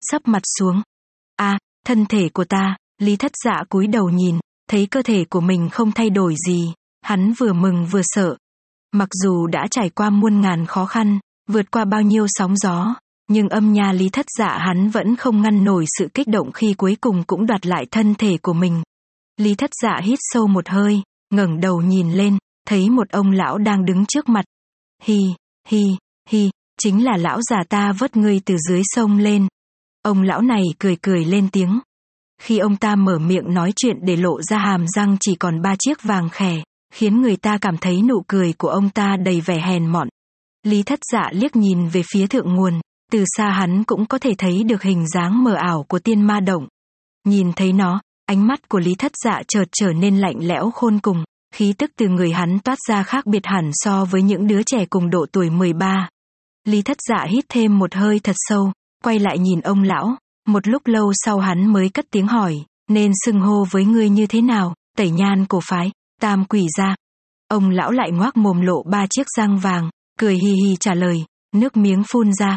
sắp mặt xuống. a thân thể của ta, Lý thất dạ cúi đầu nhìn, thấy cơ thể của mình không thay đổi gì, hắn vừa mừng vừa sợ. Mặc dù đã trải qua muôn ngàn khó khăn, vượt qua bao nhiêu sóng gió, nhưng âm nha lý thất dạ hắn vẫn không ngăn nổi sự kích động khi cuối cùng cũng đoạt lại thân thể của mình. Lý thất dạ hít sâu một hơi, ngẩng đầu nhìn lên, thấy một ông lão đang đứng trước mặt. Hi, hi, hi, chính là lão già ta vớt ngươi từ dưới sông lên. Ông lão này cười cười lên tiếng. Khi ông ta mở miệng nói chuyện để lộ ra hàm răng chỉ còn ba chiếc vàng khè, khiến người ta cảm thấy nụ cười của ông ta đầy vẻ hèn mọn. Lý thất dạ liếc nhìn về phía thượng nguồn, từ xa hắn cũng có thể thấy được hình dáng mờ ảo của tiên ma động. Nhìn thấy nó, ánh mắt của Lý thất dạ chợt trở nên lạnh lẽo khôn cùng, khí tức từ người hắn toát ra khác biệt hẳn so với những đứa trẻ cùng độ tuổi 13. Lý thất dạ hít thêm một hơi thật sâu, quay lại nhìn ông lão, một lúc lâu sau hắn mới cất tiếng hỏi, nên xưng hô với ngươi như thế nào, tẩy nhan cổ phái, tam quỷ ra. Ông lão lại ngoác mồm lộ ba chiếc răng vàng, cười hì hì trả lời, nước miếng phun ra.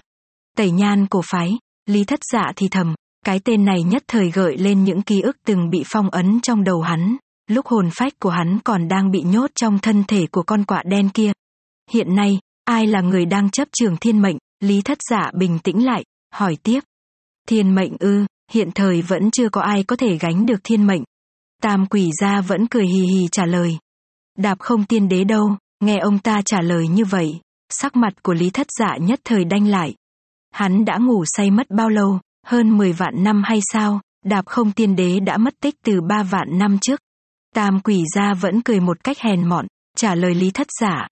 Tẩy nhan cổ phái, lý thất dạ thì thầm, cái tên này nhất thời gợi lên những ký ức từng bị phong ấn trong đầu hắn, lúc hồn phách của hắn còn đang bị nhốt trong thân thể của con quạ đen kia. Hiện nay, ai là người đang chấp trường thiên mệnh, lý thất dạ bình tĩnh lại, hỏi tiếp. Thiên mệnh ư, hiện thời vẫn chưa có ai có thể gánh được thiên mệnh. Tam quỷ gia vẫn cười hì hì trả lời. Đạp không tiên đế đâu, nghe ông ta trả lời như vậy, sắc mặt của Lý Thất Dạ nhất thời đanh lại. Hắn đã ngủ say mất bao lâu, hơn 10 vạn năm hay sao, đạp không tiên đế đã mất tích từ 3 vạn năm trước. Tam quỷ gia vẫn cười một cách hèn mọn, trả lời Lý Thất Giả.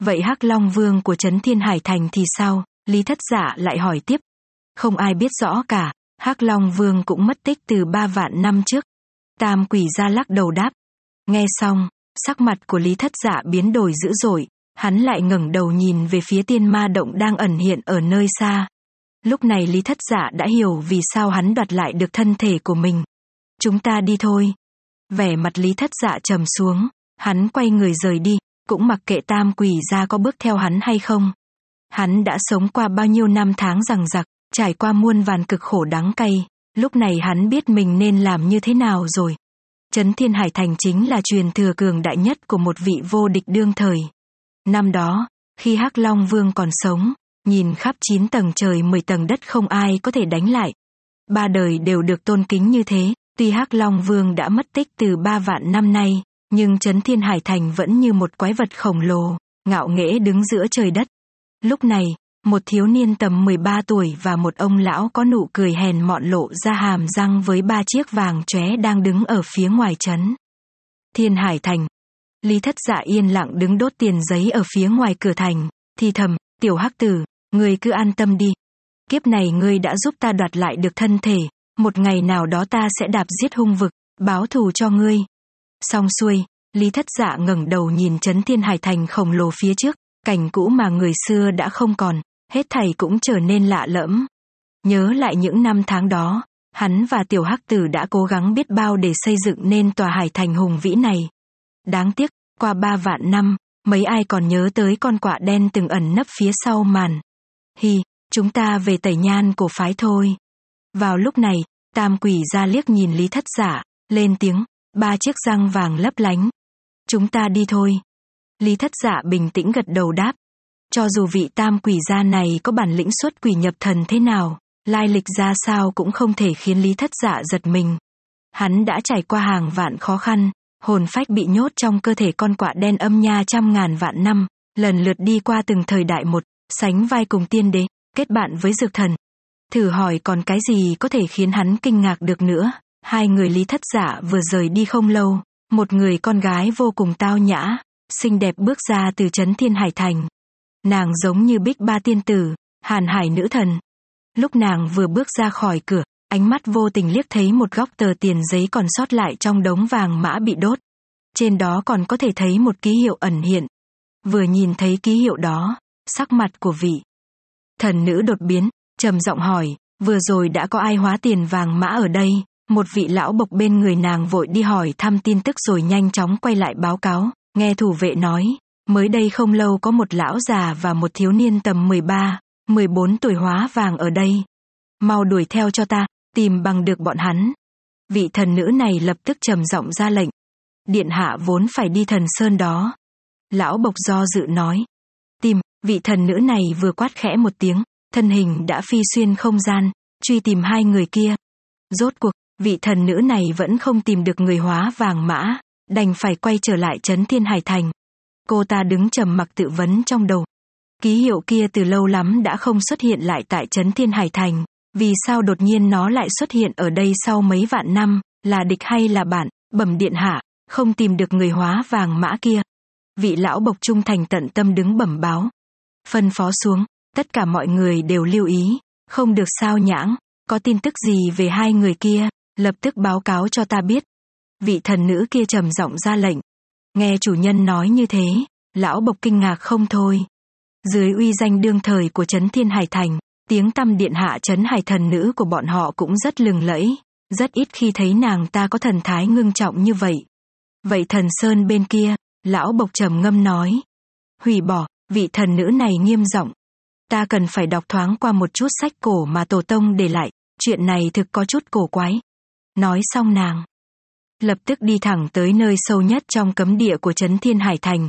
Vậy Hắc Long Vương của Trấn Thiên Hải Thành thì sao? Lý Thất Giả lại hỏi tiếp. Không ai biết rõ cả, Hắc Long Vương cũng mất tích từ 3 vạn năm trước. Tam quỷ gia lắc đầu đáp. Nghe xong, sắc mặt của Lý Thất Dạ biến đổi dữ dội, hắn lại ngẩng đầu nhìn về phía tiên ma động đang ẩn hiện ở nơi xa. Lúc này Lý Thất Dạ đã hiểu vì sao hắn đoạt lại được thân thể của mình. Chúng ta đi thôi. Vẻ mặt Lý Thất Dạ trầm xuống, hắn quay người rời đi, cũng mặc kệ tam quỷ ra có bước theo hắn hay không. Hắn đã sống qua bao nhiêu năm tháng rằng giặc, trải qua muôn vàn cực khổ đắng cay, lúc này hắn biết mình nên làm như thế nào rồi. Trấn Thiên Hải Thành chính là truyền thừa cường đại nhất của một vị vô địch đương thời. Năm đó, khi Hắc Long Vương còn sống, nhìn khắp 9 tầng trời 10 tầng đất không ai có thể đánh lại. Ba đời đều được tôn kính như thế, tuy Hắc Long Vương đã mất tích từ ba vạn năm nay, nhưng Trấn Thiên Hải Thành vẫn như một quái vật khổng lồ, ngạo nghễ đứng giữa trời đất. Lúc này, một thiếu niên tầm 13 tuổi và một ông lão có nụ cười hèn mọn lộ ra hàm răng với ba chiếc vàng chóe đang đứng ở phía ngoài trấn. Thiên Hải Thành. Lý Thất Dạ yên lặng đứng đốt tiền giấy ở phía ngoài cửa thành, thì thầm, tiểu hắc tử, ngươi cứ an tâm đi. Kiếp này ngươi đã giúp ta đoạt lại được thân thể, một ngày nào đó ta sẽ đạp giết hung vực, báo thù cho ngươi. Xong xuôi, Lý Thất Dạ ngẩng đầu nhìn chấn thiên hải thành khổng lồ phía trước, cảnh cũ mà người xưa đã không còn, hết thảy cũng trở nên lạ lẫm. Nhớ lại những năm tháng đó, hắn và tiểu hắc tử đã cố gắng biết bao để xây dựng nên tòa hải thành hùng vĩ này. Đáng tiếc, qua ba vạn năm, mấy ai còn nhớ tới con quạ đen từng ẩn nấp phía sau màn. Hi, chúng ta về tẩy nhan cổ phái thôi. Vào lúc này, tam quỷ ra liếc nhìn lý thất giả, lên tiếng, ba chiếc răng vàng lấp lánh. Chúng ta đi thôi. Lý thất giả bình tĩnh gật đầu đáp. Cho dù vị tam quỷ gia này có bản lĩnh xuất quỷ nhập thần thế nào, lai lịch ra sao cũng không thể khiến lý thất dạ giật mình. Hắn đã trải qua hàng vạn khó khăn, hồn phách bị nhốt trong cơ thể con quạ đen âm nha trăm ngàn vạn năm, lần lượt đi qua từng thời đại một, sánh vai cùng tiên đế, kết bạn với dược thần. Thử hỏi còn cái gì có thể khiến hắn kinh ngạc được nữa, hai người lý thất giả vừa rời đi không lâu, một người con gái vô cùng tao nhã, xinh đẹp bước ra từ chấn thiên hải thành. Nàng giống như bích ba tiên tử, hàn hải nữ thần. Lúc nàng vừa bước ra khỏi cửa, ánh mắt vô tình liếc thấy một góc tờ tiền giấy còn sót lại trong đống vàng mã bị đốt. Trên đó còn có thể thấy một ký hiệu ẩn hiện. Vừa nhìn thấy ký hiệu đó, sắc mặt của vị thần nữ đột biến, trầm giọng hỏi, vừa rồi đã có ai hóa tiền vàng mã ở đây? Một vị lão bộc bên người nàng vội đi hỏi thăm tin tức rồi nhanh chóng quay lại báo cáo, nghe thủ vệ nói, mới đây không lâu có một lão già và một thiếu niên tầm 13, 14 tuổi hóa vàng ở đây. mau đuổi theo cho ta, tìm bằng được bọn hắn. Vị thần nữ này lập tức trầm giọng ra lệnh. Điện hạ vốn phải đi thần sơn đó. Lão bộc do dự nói. Tìm, vị thần nữ này vừa quát khẽ một tiếng, thân hình đã phi xuyên không gian, truy tìm hai người kia. Rốt cuộc, vị thần nữ này vẫn không tìm được người hóa vàng mã, đành phải quay trở lại trấn thiên hải thành. Cô ta đứng trầm mặc tự vấn trong đầu. Ký hiệu kia từ lâu lắm đã không xuất hiện lại tại trấn thiên hải thành, vì sao đột nhiên nó lại xuất hiện ở đây sau mấy vạn năm, là địch hay là bạn, bẩm điện hạ, không tìm được người hóa vàng mã kia. Vị lão bộc trung thành tận tâm đứng bẩm báo. Phân phó xuống, tất cả mọi người đều lưu ý, không được sao nhãng, có tin tức gì về hai người kia, lập tức báo cáo cho ta biết. Vị thần nữ kia trầm giọng ra lệnh. Nghe chủ nhân nói như thế, lão bộc kinh ngạc không thôi. Dưới uy danh đương thời của Trấn Thiên Hải Thành, tiếng tăm điện hạ Trấn Hải thần nữ của bọn họ cũng rất lừng lẫy, rất ít khi thấy nàng ta có thần thái ngưng trọng như vậy. Vậy thần Sơn bên kia, lão bộc trầm ngâm nói. Hủy bỏ, vị thần nữ này nghiêm giọng Ta cần phải đọc thoáng qua một chút sách cổ mà tổ tông để lại, chuyện này thực có chút cổ quái. Nói xong nàng. Lập tức đi thẳng tới nơi sâu nhất trong cấm địa của Trấn Thiên Hải Thành.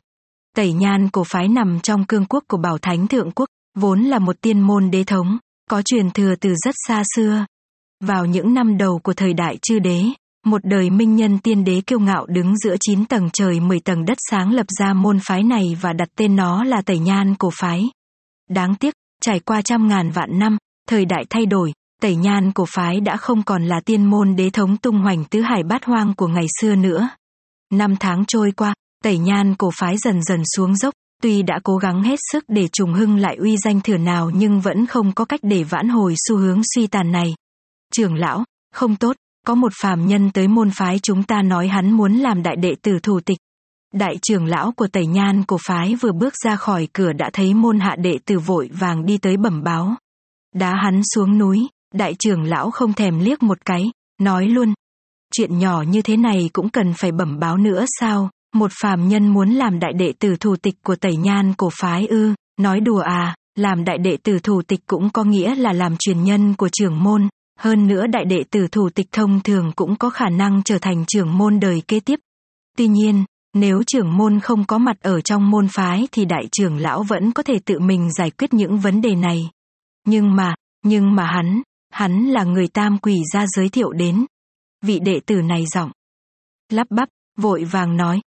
Tẩy nhan cổ phái nằm trong cương quốc của Bảo Thánh Thượng Quốc, vốn là một tiên môn đế thống, có truyền thừa từ rất xa xưa. Vào những năm đầu của thời đại chư đế, một đời minh nhân tiên đế kiêu ngạo đứng giữa 9 tầng trời 10 tầng đất sáng lập ra môn phái này và đặt tên nó là Tẩy Nhan cổ phái. Đáng tiếc, trải qua trăm ngàn vạn năm, thời đại thay đổi, Tẩy Nhan cổ phái đã không còn là tiên môn đế thống tung hoành tứ hải bát hoang của ngày xưa nữa. Năm tháng trôi qua, Tẩy Nhan cổ phái dần dần xuống dốc, tuy đã cố gắng hết sức để trùng hưng lại uy danh thừa nào nhưng vẫn không có cách để vãn hồi xu hướng suy tàn này. Trưởng lão, không tốt, có một phàm nhân tới môn phái chúng ta nói hắn muốn làm đại đệ tử thủ tịch. Đại trưởng lão của Tẩy Nhan cổ phái vừa bước ra khỏi cửa đã thấy môn hạ đệ tử vội vàng đi tới bẩm báo. Đá hắn xuống núi, đại trưởng lão không thèm liếc một cái, nói luôn. Chuyện nhỏ như thế này cũng cần phải bẩm báo nữa sao, một phàm nhân muốn làm đại đệ tử thủ tịch của Tẩy Nhan cổ phái ư, nói đùa à, làm đại đệ tử thủ tịch cũng có nghĩa là làm truyền nhân của trưởng môn, hơn nữa đại đệ tử thủ tịch thông thường cũng có khả năng trở thành trưởng môn đời kế tiếp. Tuy nhiên, nếu trưởng môn không có mặt ở trong môn phái thì đại trưởng lão vẫn có thể tự mình giải quyết những vấn đề này. Nhưng mà, nhưng mà hắn, hắn là người tam quỷ ra giới thiệu đến. Vị đệ tử này giọng. Lắp bắp, vội vàng nói.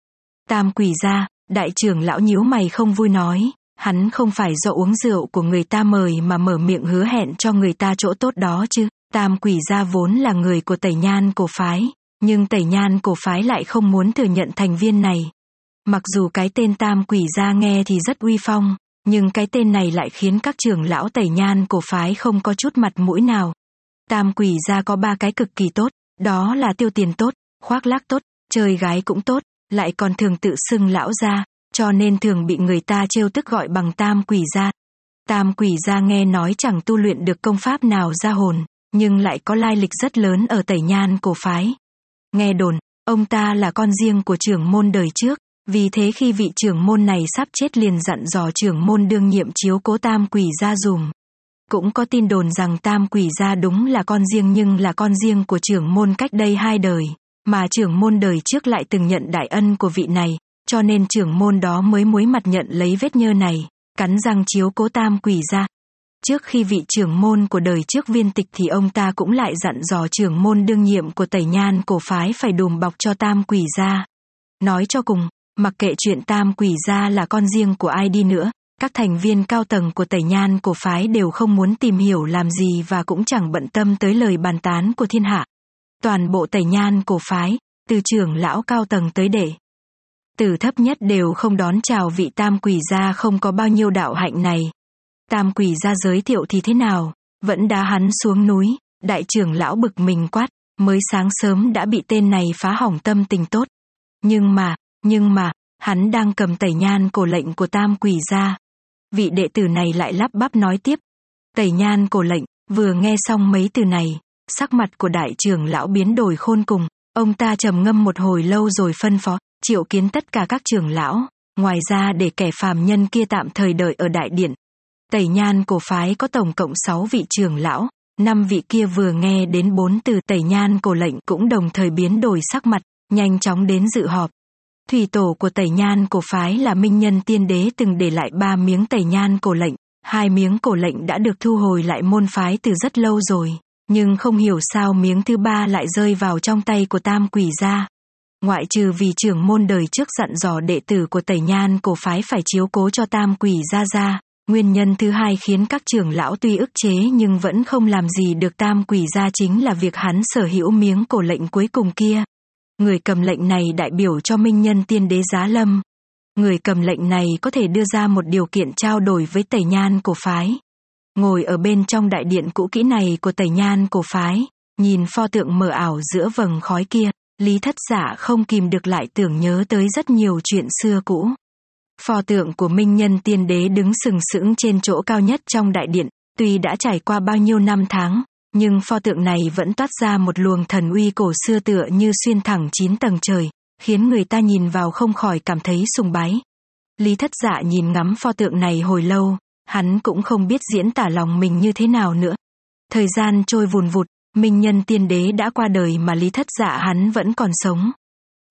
Tam quỷ ra, đại trưởng lão nhíu mày không vui nói. Hắn không phải do uống rượu của người ta mời mà mở miệng hứa hẹn cho người ta chỗ tốt đó chứ. Tam quỷ gia vốn là người của tẩy nhan cổ phái, nhưng tẩy nhan cổ phái lại không muốn thừa nhận thành viên này. Mặc dù cái tên tam quỷ gia nghe thì rất uy phong, nhưng cái tên này lại khiến các trưởng lão tẩy nhan cổ phái không có chút mặt mũi nào. Tam quỷ gia có ba cái cực kỳ tốt, đó là tiêu tiền tốt, khoác lác tốt, chơi gái cũng tốt, lại còn thường tự xưng lão gia, cho nên thường bị người ta trêu tức gọi bằng tam quỷ gia. Tam quỷ gia nghe nói chẳng tu luyện được công pháp nào ra hồn, nhưng lại có lai lịch rất lớn ở tẩy nhan cổ phái. Nghe đồn, ông ta là con riêng của trưởng môn đời trước, vì thế khi vị trưởng môn này sắp chết liền dặn dò trưởng môn đương nhiệm chiếu cố tam quỷ gia dùm. Cũng có tin đồn rằng tam quỷ gia đúng là con riêng nhưng là con riêng của trưởng môn cách đây hai đời, mà trưởng môn đời trước lại từng nhận đại ân của vị này, cho nên trưởng môn đó mới muối mặt nhận lấy vết nhơ này, cắn răng chiếu cố tam quỷ gia. Trước khi vị trưởng môn của đời trước viên tịch thì ông ta cũng lại dặn dò trưởng môn đương nhiệm của tẩy nhan cổ phái phải đùm bọc cho tam quỷ gia. Nói cho cùng, mặc kệ chuyện tam quỷ gia là con riêng của ai đi nữa, các thành viên cao tầng của tẩy nhan cổ phái đều không muốn tìm hiểu làm gì và cũng chẳng bận tâm tới lời bàn tán của thiên hạ. Toàn bộ tẩy nhan cổ phái, từ trưởng lão cao tầng tới đệ. Từ thấp nhất đều không đón chào vị tam quỷ gia không có bao nhiêu đạo hạnh này, Tam quỷ Gia giới thiệu thì thế nào, vẫn đá hắn xuống núi, đại trưởng lão bực mình quát, mới sáng sớm đã bị tên này phá hỏng tâm tình tốt. Nhưng mà, nhưng mà, hắn đang cầm tẩy nhan cổ lệnh của tam quỷ ra. Vị đệ tử này lại lắp bắp nói tiếp. Tẩy nhan cổ lệnh, vừa nghe xong mấy từ này, sắc mặt của đại trưởng lão biến đổi khôn cùng, ông ta trầm ngâm một hồi lâu rồi phân phó, triệu kiến tất cả các trưởng lão, ngoài ra để kẻ phàm nhân kia tạm thời đợi ở đại điện, Tẩy nhan cổ phái có tổng cộng 6 vị trưởng lão, năm vị kia vừa nghe đến bốn từ tẩy nhan cổ lệnh cũng đồng thời biến đổi sắc mặt, nhanh chóng đến dự họp. Thủy tổ của tẩy nhan cổ phái là minh nhân tiên đế từng để lại ba miếng tẩy nhan cổ lệnh, hai miếng cổ lệnh đã được thu hồi lại môn phái từ rất lâu rồi, nhưng không hiểu sao miếng thứ ba lại rơi vào trong tay của tam quỷ gia. Ngoại trừ vì trưởng môn đời trước dặn dò đệ tử của tẩy nhan cổ phái phải chiếu cố cho tam quỷ gia gia, Nguyên nhân thứ hai khiến các trưởng lão tuy ức chế nhưng vẫn không làm gì được tam quỷ gia chính là việc hắn sở hữu miếng cổ lệnh cuối cùng kia. Người cầm lệnh này đại biểu cho minh nhân tiên đế giá lâm. Người cầm lệnh này có thể đưa ra một điều kiện trao đổi với tẩy nhan cổ phái. Ngồi ở bên trong đại điện cũ kỹ này của tẩy nhan cổ phái, nhìn pho tượng mờ ảo giữa vầng khói kia, Lý thất giả không kìm được lại tưởng nhớ tới rất nhiều chuyện xưa cũ. Pho tượng của minh nhân tiên đế đứng sừng sững trên chỗ cao nhất trong đại điện, tuy đã trải qua bao nhiêu năm tháng, nhưng pho tượng này vẫn toát ra một luồng thần uy cổ xưa tựa như xuyên thẳng chín tầng trời, khiến người ta nhìn vào không khỏi cảm thấy sùng bái. Lý thất dạ nhìn ngắm pho tượng này hồi lâu, hắn cũng không biết diễn tả lòng mình như thế nào nữa. Thời gian trôi vùn vụt, minh nhân tiên đế đã qua đời mà lý thất dạ hắn vẫn còn sống.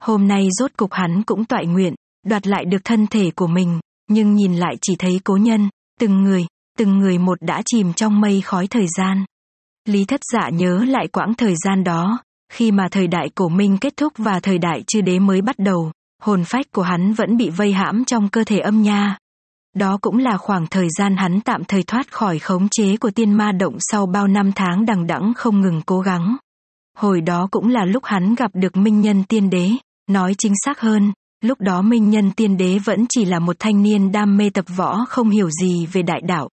Hôm nay rốt cục hắn cũng toại nguyện, đoạt lại được thân thể của mình, nhưng nhìn lại chỉ thấy cố nhân, từng người, từng người một đã chìm trong mây khói thời gian. Lý thất dạ nhớ lại quãng thời gian đó, khi mà thời đại cổ minh kết thúc và thời đại chư đế mới bắt đầu, hồn phách của hắn vẫn bị vây hãm trong cơ thể âm nha. Đó cũng là khoảng thời gian hắn tạm thời thoát khỏi khống chế của tiên ma động sau bao năm tháng đằng đẵng không ngừng cố gắng. Hồi đó cũng là lúc hắn gặp được minh nhân tiên đế, nói chính xác hơn, Lúc đó Minh Nhân Tiên Đế vẫn chỉ là một thanh niên đam mê tập võ không hiểu gì về đại đạo.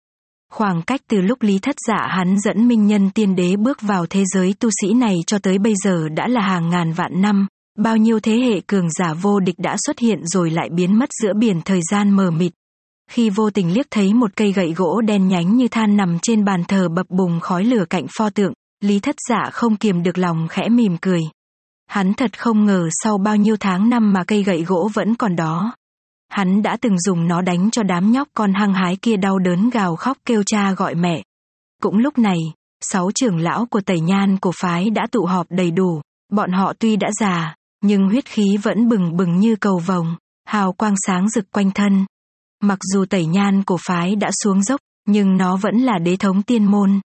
Khoảng cách từ lúc Lý Thất Dạ hắn dẫn Minh Nhân Tiên Đế bước vào thế giới tu sĩ này cho tới bây giờ đã là hàng ngàn vạn năm, bao nhiêu thế hệ cường giả vô địch đã xuất hiện rồi lại biến mất giữa biển thời gian mờ mịt. Khi vô tình liếc thấy một cây gậy gỗ đen nhánh như than nằm trên bàn thờ bập bùng khói lửa cạnh pho tượng, Lý Thất Dạ không kiềm được lòng khẽ mỉm cười. Hắn thật không ngờ sau bao nhiêu tháng năm mà cây gậy gỗ vẫn còn đó. Hắn đã từng dùng nó đánh cho đám nhóc con hăng hái kia đau đớn gào khóc kêu cha gọi mẹ. Cũng lúc này, sáu trưởng lão của tẩy nhan của phái đã tụ họp đầy đủ, bọn họ tuy đã già, nhưng huyết khí vẫn bừng bừng như cầu vồng, hào quang sáng rực quanh thân. Mặc dù tẩy nhan của phái đã xuống dốc, nhưng nó vẫn là đế thống tiên môn.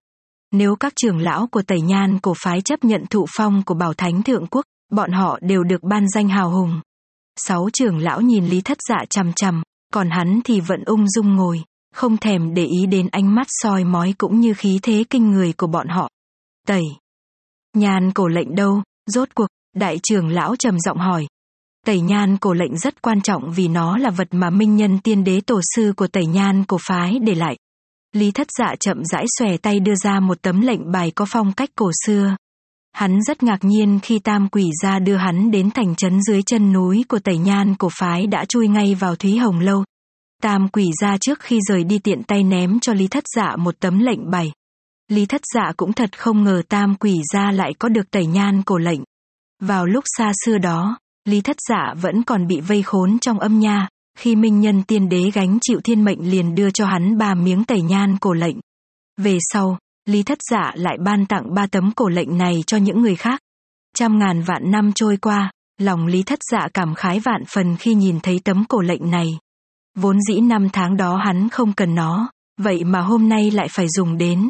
Nếu các trưởng lão của tẩy nhan của phái chấp nhận thụ phong của bảo thánh thượng quốc, bọn họ đều được ban danh hào hùng. Sáu trưởng lão nhìn Lý Thất Dạ chằm chằm, còn hắn thì vẫn ung dung ngồi, không thèm để ý đến ánh mắt soi mói cũng như khí thế kinh người của bọn họ. Tẩy. Nhan cổ lệnh đâu, rốt cuộc, đại trưởng lão trầm giọng hỏi. Tẩy nhan cổ lệnh rất quan trọng vì nó là vật mà minh nhân tiên đế tổ sư của tẩy nhan cổ phái để lại. Lý thất dạ chậm rãi xòe tay đưa ra một tấm lệnh bài có phong cách cổ xưa. Hắn rất ngạc nhiên khi tam quỷ ra đưa hắn đến thành trấn dưới chân núi của tẩy nhan cổ phái đã chui ngay vào Thúy Hồng Lâu. Tam quỷ ra trước khi rời đi tiện tay ném cho Lý Thất Dạ một tấm lệnh bày. Lý Thất Dạ cũng thật không ngờ tam quỷ ra lại có được tẩy nhan cổ lệnh. Vào lúc xa xưa đó, Lý Thất Dạ vẫn còn bị vây khốn trong âm nha, khi minh nhân tiên đế gánh chịu thiên mệnh liền đưa cho hắn ba miếng tẩy nhan cổ lệnh. Về sau, Lý thất dạ lại ban tặng ba tấm cổ lệnh này cho những người khác. Trăm ngàn vạn năm trôi qua, lòng Lý thất dạ cảm khái vạn phần khi nhìn thấy tấm cổ lệnh này. Vốn dĩ năm tháng đó hắn không cần nó, vậy mà hôm nay lại phải dùng đến.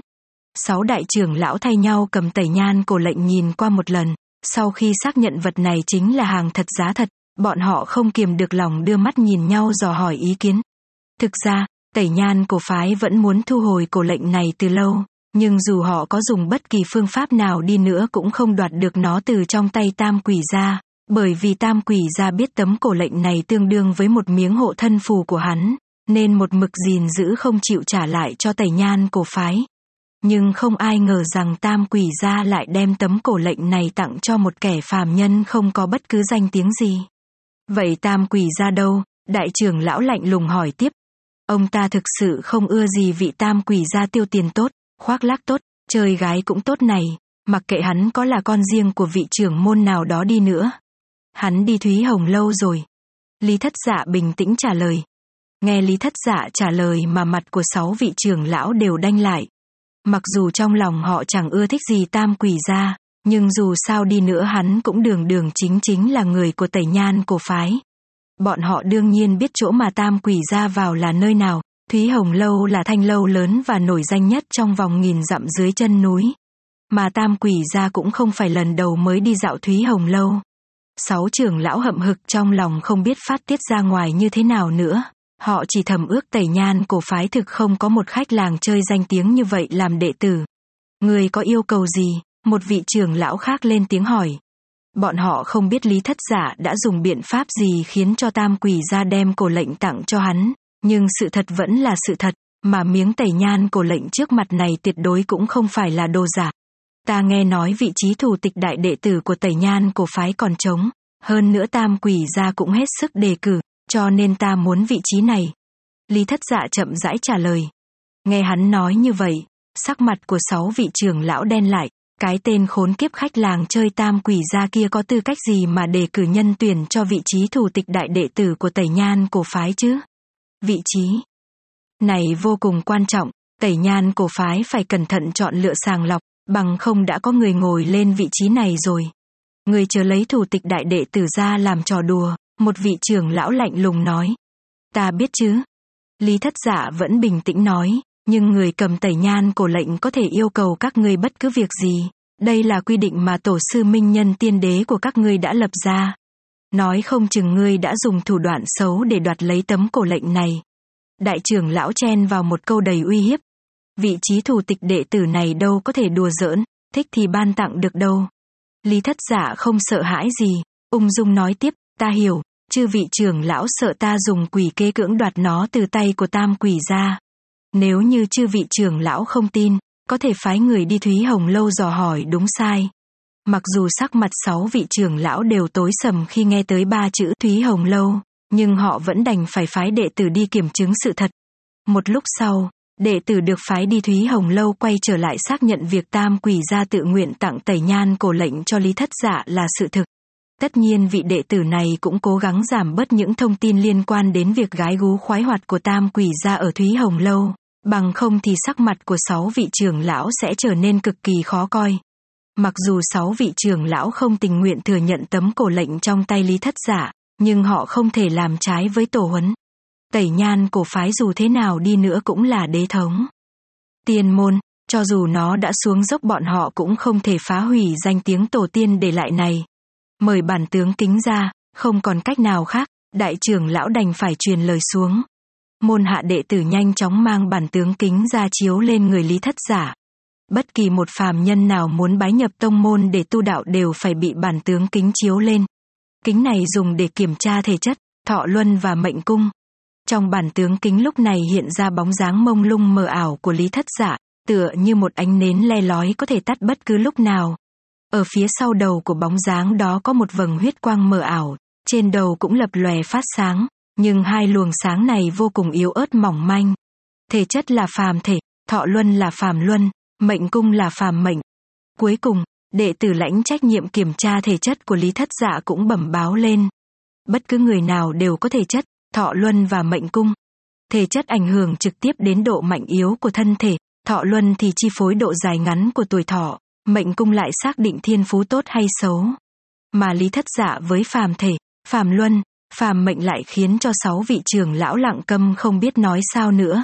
Sáu đại trưởng lão thay nhau cầm tẩy nhan cổ lệnh nhìn qua một lần, sau khi xác nhận vật này chính là hàng thật giá thật, bọn họ không kiềm được lòng đưa mắt nhìn nhau dò hỏi ý kiến. Thực ra, tẩy nhan cổ phái vẫn muốn thu hồi cổ lệnh này từ lâu. Nhưng dù họ có dùng bất kỳ phương pháp nào đi nữa cũng không đoạt được nó từ trong tay tam quỷ gia, bởi vì tam quỷ gia biết tấm cổ lệnh này tương đương với một miếng hộ thân phù của hắn, nên một mực gìn giữ không chịu trả lại cho tẩy nhan cổ phái. Nhưng không ai ngờ rằng tam quỷ gia lại đem tấm cổ lệnh này tặng cho một kẻ phàm nhân không có bất cứ danh tiếng gì. Vậy tam quỷ gia đâu? Đại trưởng lão lạnh lùng hỏi tiếp. Ông ta thực sự không ưa gì vị tam quỷ gia tiêu tiền tốt, khoác lác tốt, chơi gái cũng tốt này, mặc kệ hắn có là con riêng của vị trưởng môn nào đó đi nữa. Hắn đi Thúy Hồng lâu rồi. Lý thất dạ bình tĩnh trả lời. Nghe Lý thất dạ trả lời mà mặt của sáu vị trưởng lão đều đanh lại. Mặc dù trong lòng họ chẳng ưa thích gì tam quỷ gia, nhưng dù sao đi nữa hắn cũng đường đường chính chính là người của tẩy nhan cổ phái. Bọn họ đương nhiên biết chỗ mà tam quỷ ra vào là nơi nào, Thúy Hồng Lâu là thanh lâu lớn và nổi danh nhất trong vòng nghìn dặm dưới chân núi. Mà tam quỷ ra cũng không phải lần đầu mới đi dạo Thúy Hồng Lâu. Sáu trưởng lão hậm hực trong lòng không biết phát tiết ra ngoài như thế nào nữa. Họ chỉ thầm ước tẩy nhan cổ phái thực không có một khách làng chơi danh tiếng như vậy làm đệ tử. Người có yêu cầu gì? Một vị trưởng lão khác lên tiếng hỏi. Bọn họ không biết lý thất giả đã dùng biện pháp gì khiến cho tam quỷ ra đem cổ lệnh tặng cho hắn, nhưng sự thật vẫn là sự thật, mà miếng tẩy nhan cổ lệnh trước mặt này tuyệt đối cũng không phải là đồ giả. Ta nghe nói vị trí thủ tịch đại đệ tử của tẩy nhan cổ phái còn trống, hơn nữa tam quỷ gia cũng hết sức đề cử, cho nên ta muốn vị trí này. Lý thất dạ chậm rãi trả lời. Nghe hắn nói như vậy, sắc mặt của sáu vị trưởng lão đen lại, cái tên khốn kiếp khách làng chơi tam quỷ gia kia có tư cách gì mà đề cử nhân tuyển cho vị trí thủ tịch đại đệ tử của tẩy nhan cổ phái chứ? Vị trí này vô cùng quan trọng, tẩy nhan cổ phái phải cẩn thận chọn lựa sàng lọc, bằng không đã có người ngồi lên vị trí này rồi. Người chờ lấy thủ tịch đại đệ tử ra làm trò đùa, một vị trưởng lão lạnh lùng nói. Ta biết chứ. Lý thất giả vẫn bình tĩnh nói, nhưng người cầm tẩy nhan cổ lệnh có thể yêu cầu các ngươi bất cứ việc gì. Đây là quy định mà tổ sư minh nhân tiên đế của các ngươi đã lập ra. Nói không chừng ngươi đã dùng thủ đoạn xấu để đoạt lấy tấm cổ lệnh này. Đại trưởng lão chen vào một câu đầy uy hiếp. Vị trí thủ tịch đệ tử này đâu có thể đùa giỡn, thích thì ban tặng được đâu. Lý thất giả không sợ hãi gì, ung dung nói tiếp, ta hiểu, chư vị trưởng lão sợ ta dùng quỷ kế cưỡng đoạt nó từ tay của tam quỷ ra. Nếu như chư vị trưởng lão không tin, có thể phái người đi Thúy Hồng Lâu dò hỏi đúng sai. Mặc dù sắc mặt sáu vị trưởng lão đều tối sầm khi nghe tới ba chữ Thúy Hồng Lâu, nhưng họ vẫn đành phải phái đệ tử đi kiểm chứng sự thật. Một lúc sau, đệ tử được phái đi Thúy Hồng Lâu quay trở lại xác nhận việc tam quỷ gia tự nguyện tặng tẩy nhan cổ lệnh cho Lý Thất Dạ là sự thực. Tất nhiên vị đệ tử này cũng cố gắng giảm bớt những thông tin liên quan đến việc gái gú khoái hoạt của tam quỷ gia ở Thúy Hồng Lâu. Bằng không thì sắc mặt của sáu vị trưởng lão sẽ trở nên cực kỳ khó coi. Mặc dù sáu vị trưởng lão không tình nguyện thừa nhận tấm cổ lệnh trong tay Lý Thất Giả, nhưng họ không thể làm trái với tổ huấn. Tẩy nhan cổ phái dù thế nào đi nữa cũng là đế thống. Tiên môn, cho dù nó đã xuống dốc bọn họ cũng không thể phá hủy danh tiếng tổ tiên để lại này. Mời bản tướng kính ra, không còn cách nào khác, đại trưởng lão đành phải truyền lời xuống môn hạ đệ tử nhanh chóng mang bản tướng kính ra chiếu lên người lý thất giả. Bất kỳ một phàm nhân nào muốn bái nhập tông môn để tu đạo đều phải bị bản tướng kính chiếu lên. Kính này dùng để kiểm tra thể chất, thọ luân và mệnh cung. Trong bản tướng kính lúc này hiện ra bóng dáng mông lung mờ ảo của lý thất giả, tựa như một ánh nến le lói có thể tắt bất cứ lúc nào. Ở phía sau đầu của bóng dáng đó có một vầng huyết quang mờ ảo, trên đầu cũng lập lòe phát sáng, nhưng hai luồng sáng này vô cùng yếu ớt mỏng manh. Thể chất là phàm thể, thọ luân là phàm luân, mệnh cung là phàm mệnh. Cuối cùng, đệ tử lãnh trách nhiệm kiểm tra thể chất của Lý Thất Dạ cũng bẩm báo lên. Bất cứ người nào đều có thể chất, thọ luân và mệnh cung. Thể chất ảnh hưởng trực tiếp đến độ mạnh yếu của thân thể, thọ luân thì chi phối độ dài ngắn của tuổi thọ, mệnh cung lại xác định thiên phú tốt hay xấu. Mà Lý Thất Dạ với phàm thể, phàm luân, phàm mệnh lại khiến cho sáu vị trưởng lão lặng câm không biết nói sao nữa.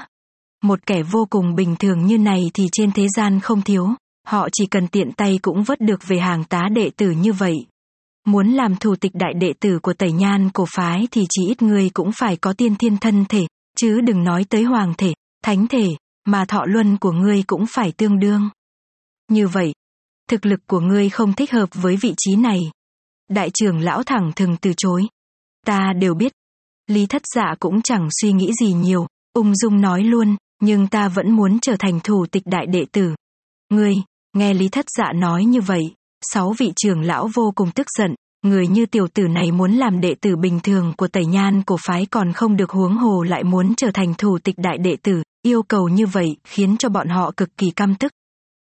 Một kẻ vô cùng bình thường như này thì trên thế gian không thiếu, họ chỉ cần tiện tay cũng vớt được về hàng tá đệ tử như vậy. Muốn làm thủ tịch đại đệ tử của tẩy nhan cổ phái thì chỉ ít người cũng phải có tiên thiên thân thể, chứ đừng nói tới hoàng thể, thánh thể, mà thọ luân của ngươi cũng phải tương đương. Như vậy, thực lực của ngươi không thích hợp với vị trí này. Đại trưởng lão thẳng thừng từ chối. Ta đều biết. Lý thất dạ cũng chẳng suy nghĩ gì nhiều, ung dung nói luôn, nhưng ta vẫn muốn trở thành thủ tịch đại đệ tử. Ngươi, nghe Lý thất dạ nói như vậy, sáu vị trưởng lão vô cùng tức giận, người như tiểu tử này muốn làm đệ tử bình thường của tẩy nhan cổ phái còn không được huống hồ lại muốn trở thành thủ tịch đại đệ tử, yêu cầu như vậy khiến cho bọn họ cực kỳ căm tức.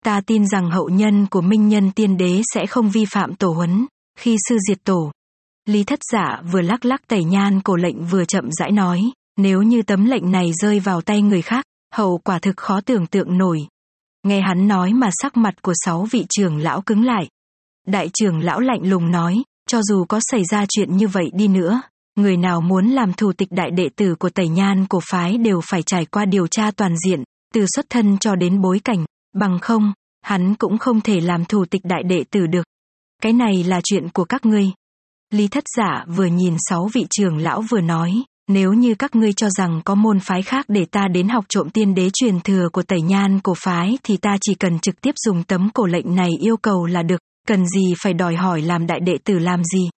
Ta tin rằng hậu nhân của minh nhân tiên đế sẽ không vi phạm tổ huấn, khi sư diệt tổ, Lý thất giả vừa lắc lắc tẩy nhan cổ lệnh vừa chậm rãi nói, nếu như tấm lệnh này rơi vào tay người khác, hậu quả thực khó tưởng tượng nổi. Nghe hắn nói mà sắc mặt của sáu vị trưởng lão cứng lại. Đại trưởng lão lạnh lùng nói, cho dù có xảy ra chuyện như vậy đi nữa, người nào muốn làm thủ tịch đại đệ tử của tẩy nhan cổ phái đều phải trải qua điều tra toàn diện, từ xuất thân cho đến bối cảnh, bằng không, hắn cũng không thể làm thủ tịch đại đệ tử được. Cái này là chuyện của các ngươi. Lý thất giả vừa nhìn sáu vị trưởng lão vừa nói, nếu như các ngươi cho rằng có môn phái khác để ta đến học trộm tiên đế truyền thừa của tẩy nhan cổ phái thì ta chỉ cần trực tiếp dùng tấm cổ lệnh này yêu cầu là được, cần gì phải đòi hỏi làm đại đệ tử làm gì.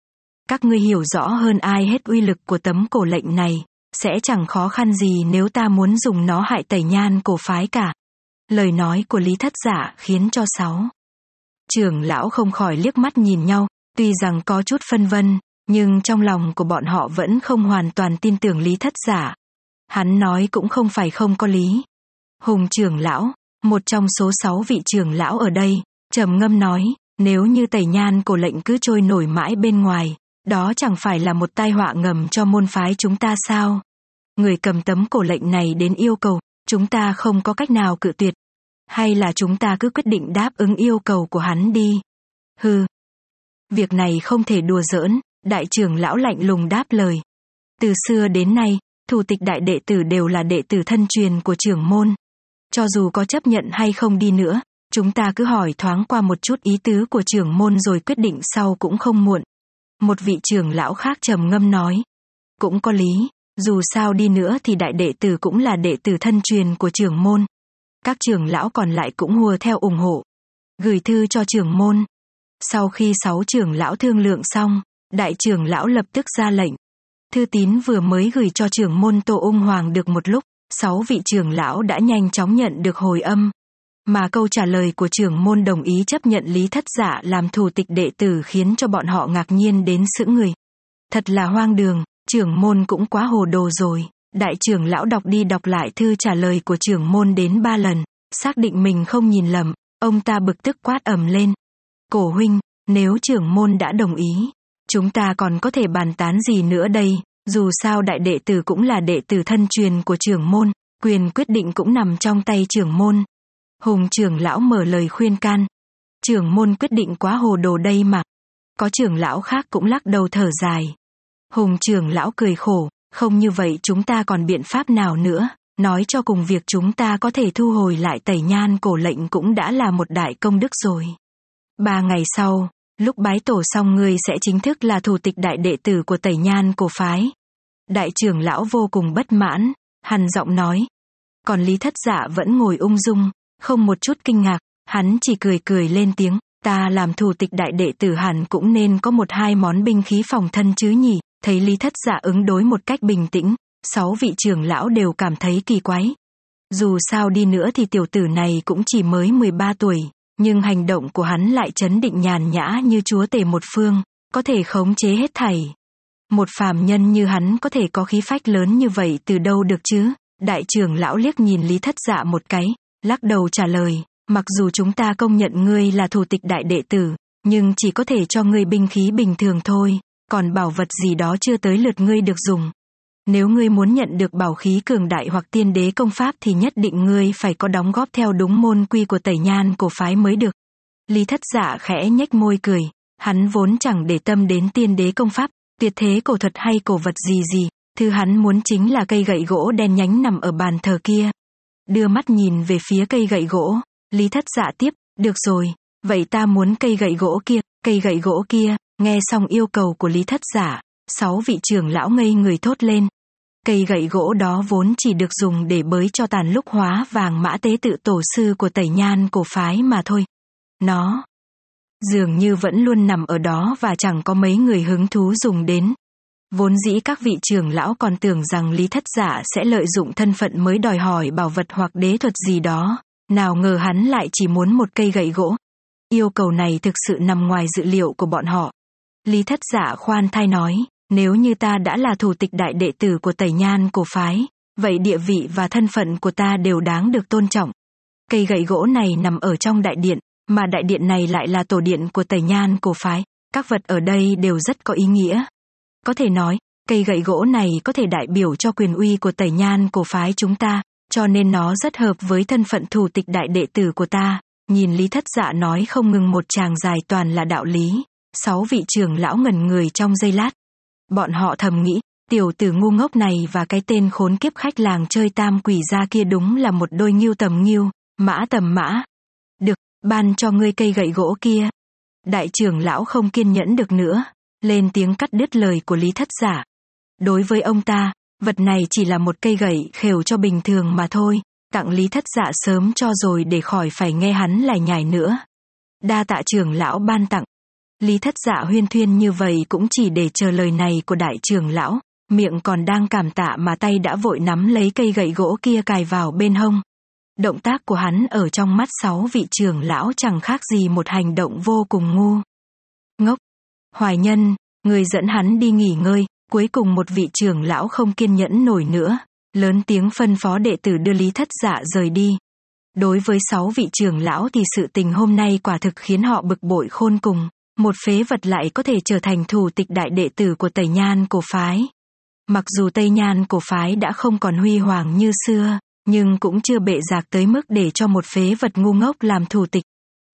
Các ngươi hiểu rõ hơn ai hết uy lực của tấm cổ lệnh này, sẽ chẳng khó khăn gì nếu ta muốn dùng nó hại tẩy nhan cổ phái cả. Lời nói của Lý Thất Giả khiến cho sáu. Trưởng lão không khỏi liếc mắt nhìn nhau, tuy rằng có chút phân vân, nhưng trong lòng của bọn họ vẫn không hoàn toàn tin tưởng Lý Thất Giả. Hắn nói cũng không phải không có lý. Hùng trưởng lão, một trong số sáu vị trưởng lão ở đây, trầm ngâm nói, nếu như tẩy nhan cổ lệnh cứ trôi nổi mãi bên ngoài, đó chẳng phải là một tai họa ngầm cho môn phái chúng ta sao? Người cầm tấm cổ lệnh này đến yêu cầu, chúng ta không có cách nào cự tuyệt. Hay là chúng ta cứ quyết định đáp ứng yêu cầu của hắn đi? Hừ. Việc này không thể đùa giỡn, đại trưởng lão lạnh lùng đáp lời. Từ xưa đến nay, thủ tịch đại đệ tử đều là đệ tử thân truyền của trưởng môn. Cho dù có chấp nhận hay không đi nữa, chúng ta cứ hỏi thoáng qua một chút ý tứ của trưởng môn rồi quyết định sau cũng không muộn. Một vị trưởng lão khác trầm ngâm nói. Cũng có lý, dù sao đi nữa thì đại đệ tử cũng là đệ tử thân truyền của trưởng môn. Các trưởng lão còn lại cũng hùa theo ủng hộ. Gửi thư cho trưởng môn. Sau khi sáu trưởng lão thương lượng xong, đại trưởng lão lập tức ra lệnh. Thư tín vừa mới gửi cho trưởng môn Tô Ung Hoàng được một lúc, sáu vị trưởng lão đã nhanh chóng nhận được hồi âm. Mà câu trả lời của trưởng môn đồng ý chấp nhận lý thất giả làm thủ tịch đệ tử khiến cho bọn họ ngạc nhiên đến sững người. Thật là hoang đường, trưởng môn cũng quá hồ đồ rồi. Đại trưởng lão đọc đi đọc lại thư trả lời của trưởng môn đến ba lần, xác định mình không nhìn lầm, ông ta bực tức quát ầm lên. Cổ huynh, nếu trưởng môn đã đồng ý, chúng ta còn có thể bàn tán gì nữa đây, dù sao đại đệ tử cũng là đệ tử thân truyền của trưởng môn, quyền quyết định cũng nằm trong tay trưởng môn. Hùng trưởng lão mở lời khuyên can. Trưởng môn quyết định quá hồ đồ đây mà. Có trưởng lão khác cũng lắc đầu thở dài. Hùng trưởng lão cười khổ, không như vậy chúng ta còn biện pháp nào nữa, nói cho cùng việc chúng ta có thể thu hồi lại tẩy nhan cổ lệnh cũng đã là một đại công đức rồi. Ba ngày sau, lúc bái tổ xong ngươi sẽ chính thức là thủ tịch đại đệ tử của tẩy nhan cổ phái. Đại trưởng lão vô cùng bất mãn, hằn giọng nói. Còn lý thất dạ vẫn ngồi ung dung, không một chút kinh ngạc, hắn chỉ cười cười lên tiếng, ta làm thủ tịch đại đệ tử hẳn cũng nên có một hai món binh khí phòng thân chứ nhỉ, thấy lý thất dạ ứng đối một cách bình tĩnh, sáu vị trưởng lão đều cảm thấy kỳ quái. Dù sao đi nữa thì tiểu tử này cũng chỉ mới 13 tuổi, nhưng hành động của hắn lại chấn định nhàn nhã như chúa tể một phương, có thể khống chế hết thảy. Một phàm nhân như hắn có thể có khí phách lớn như vậy từ đâu được chứ? Đại trưởng lão liếc nhìn Lý Thất Dạ một cái, lắc đầu trả lời, mặc dù chúng ta công nhận ngươi là thủ tịch đại đệ tử, nhưng chỉ có thể cho ngươi binh khí bình thường thôi, còn bảo vật gì đó chưa tới lượt ngươi được dùng. Nếu ngươi muốn nhận được bảo khí cường đại hoặc tiên đế công pháp thì nhất định ngươi phải có đóng góp theo đúng môn quy của tẩy nhan cổ phái mới được. Lý thất giả khẽ nhếch môi cười, hắn vốn chẳng để tâm đến tiên đế công pháp, tuyệt thế cổ thuật hay cổ vật gì gì, thứ hắn muốn chính là cây gậy gỗ đen nhánh nằm ở bàn thờ kia. Đưa mắt nhìn về phía cây gậy gỗ, Lý thất giả tiếp, được rồi, vậy ta muốn cây gậy gỗ kia, cây gậy gỗ kia, nghe xong yêu cầu của Lý thất giả, sáu vị trưởng lão ngây người thốt lên. Cây gậy gỗ đó vốn chỉ được dùng để bới cho tàn lúc hóa vàng mã tế tự tổ sư của tẩy nhan cổ phái mà thôi. Nó dường như vẫn luôn nằm ở đó và chẳng có mấy người hứng thú dùng đến. Vốn dĩ các vị trưởng lão còn tưởng rằng lý thất giả sẽ lợi dụng thân phận mới đòi hỏi bảo vật hoặc đế thuật gì đó, nào ngờ hắn lại chỉ muốn một cây gậy gỗ. Yêu cầu này thực sự nằm ngoài dự liệu của bọn họ. Lý thất giả khoan thai nói, nếu như ta đã là thủ tịch đại đệ tử của tẩy nhan cổ phái, vậy địa vị và thân phận của ta đều đáng được tôn trọng. Cây gậy gỗ này nằm ở trong đại điện, mà đại điện này lại là tổ điện của tẩy nhan cổ phái, các vật ở đây đều rất có ý nghĩa. Có thể nói, cây gậy gỗ này có thể đại biểu cho quyền uy của tẩy nhan cổ phái chúng ta, cho nên nó rất hợp với thân phận thủ tịch đại đệ tử của ta. Nhìn Lý Thất Dạ nói không ngừng một tràng dài toàn là đạo lý. Sáu vị trưởng lão ngẩn người trong giây lát. Bọn họ thầm nghĩ, tiểu tử ngu ngốc này và cái tên khốn kiếp khách làng chơi tam quỷ ra kia đúng là một đôi nghiêu tầm nghiêu, mã tầm mã. Được, ban cho ngươi cây gậy gỗ kia. Đại trưởng lão không kiên nhẫn được nữa, lên tiếng cắt đứt lời của Lý Thất Giả. Đối với ông ta, vật này chỉ là một cây gậy khều cho bình thường mà thôi, tặng Lý Thất Dạ sớm cho rồi để khỏi phải nghe hắn lại nhải nữa. Đa tạ trưởng lão ban tặng. Lý Thất Dạ huyên thuyên như vậy cũng chỉ để chờ lời này của đại trưởng lão, miệng còn đang cảm tạ mà tay đã vội nắm lấy cây gậy gỗ kia cài vào bên hông. Động tác của hắn ở trong mắt sáu vị trưởng lão chẳng khác gì một hành động vô cùng ngu. Ngốc. Hoài nhân, người dẫn hắn đi nghỉ ngơi, cuối cùng một vị trưởng lão không kiên nhẫn nổi nữa, lớn tiếng phân phó đệ tử đưa Lý Thất Dạ rời đi. Đối với sáu vị trưởng lão thì sự tình hôm nay quả thực khiến họ bực bội khôn cùng, một phế vật lại có thể trở thành thủ tịch đại đệ tử của Tây Nhan cổ phái. Mặc dù Tây Nhan cổ phái đã không còn huy hoàng như xưa, nhưng cũng chưa bệ rạc tới mức để cho một phế vật ngu ngốc làm thủ tịch.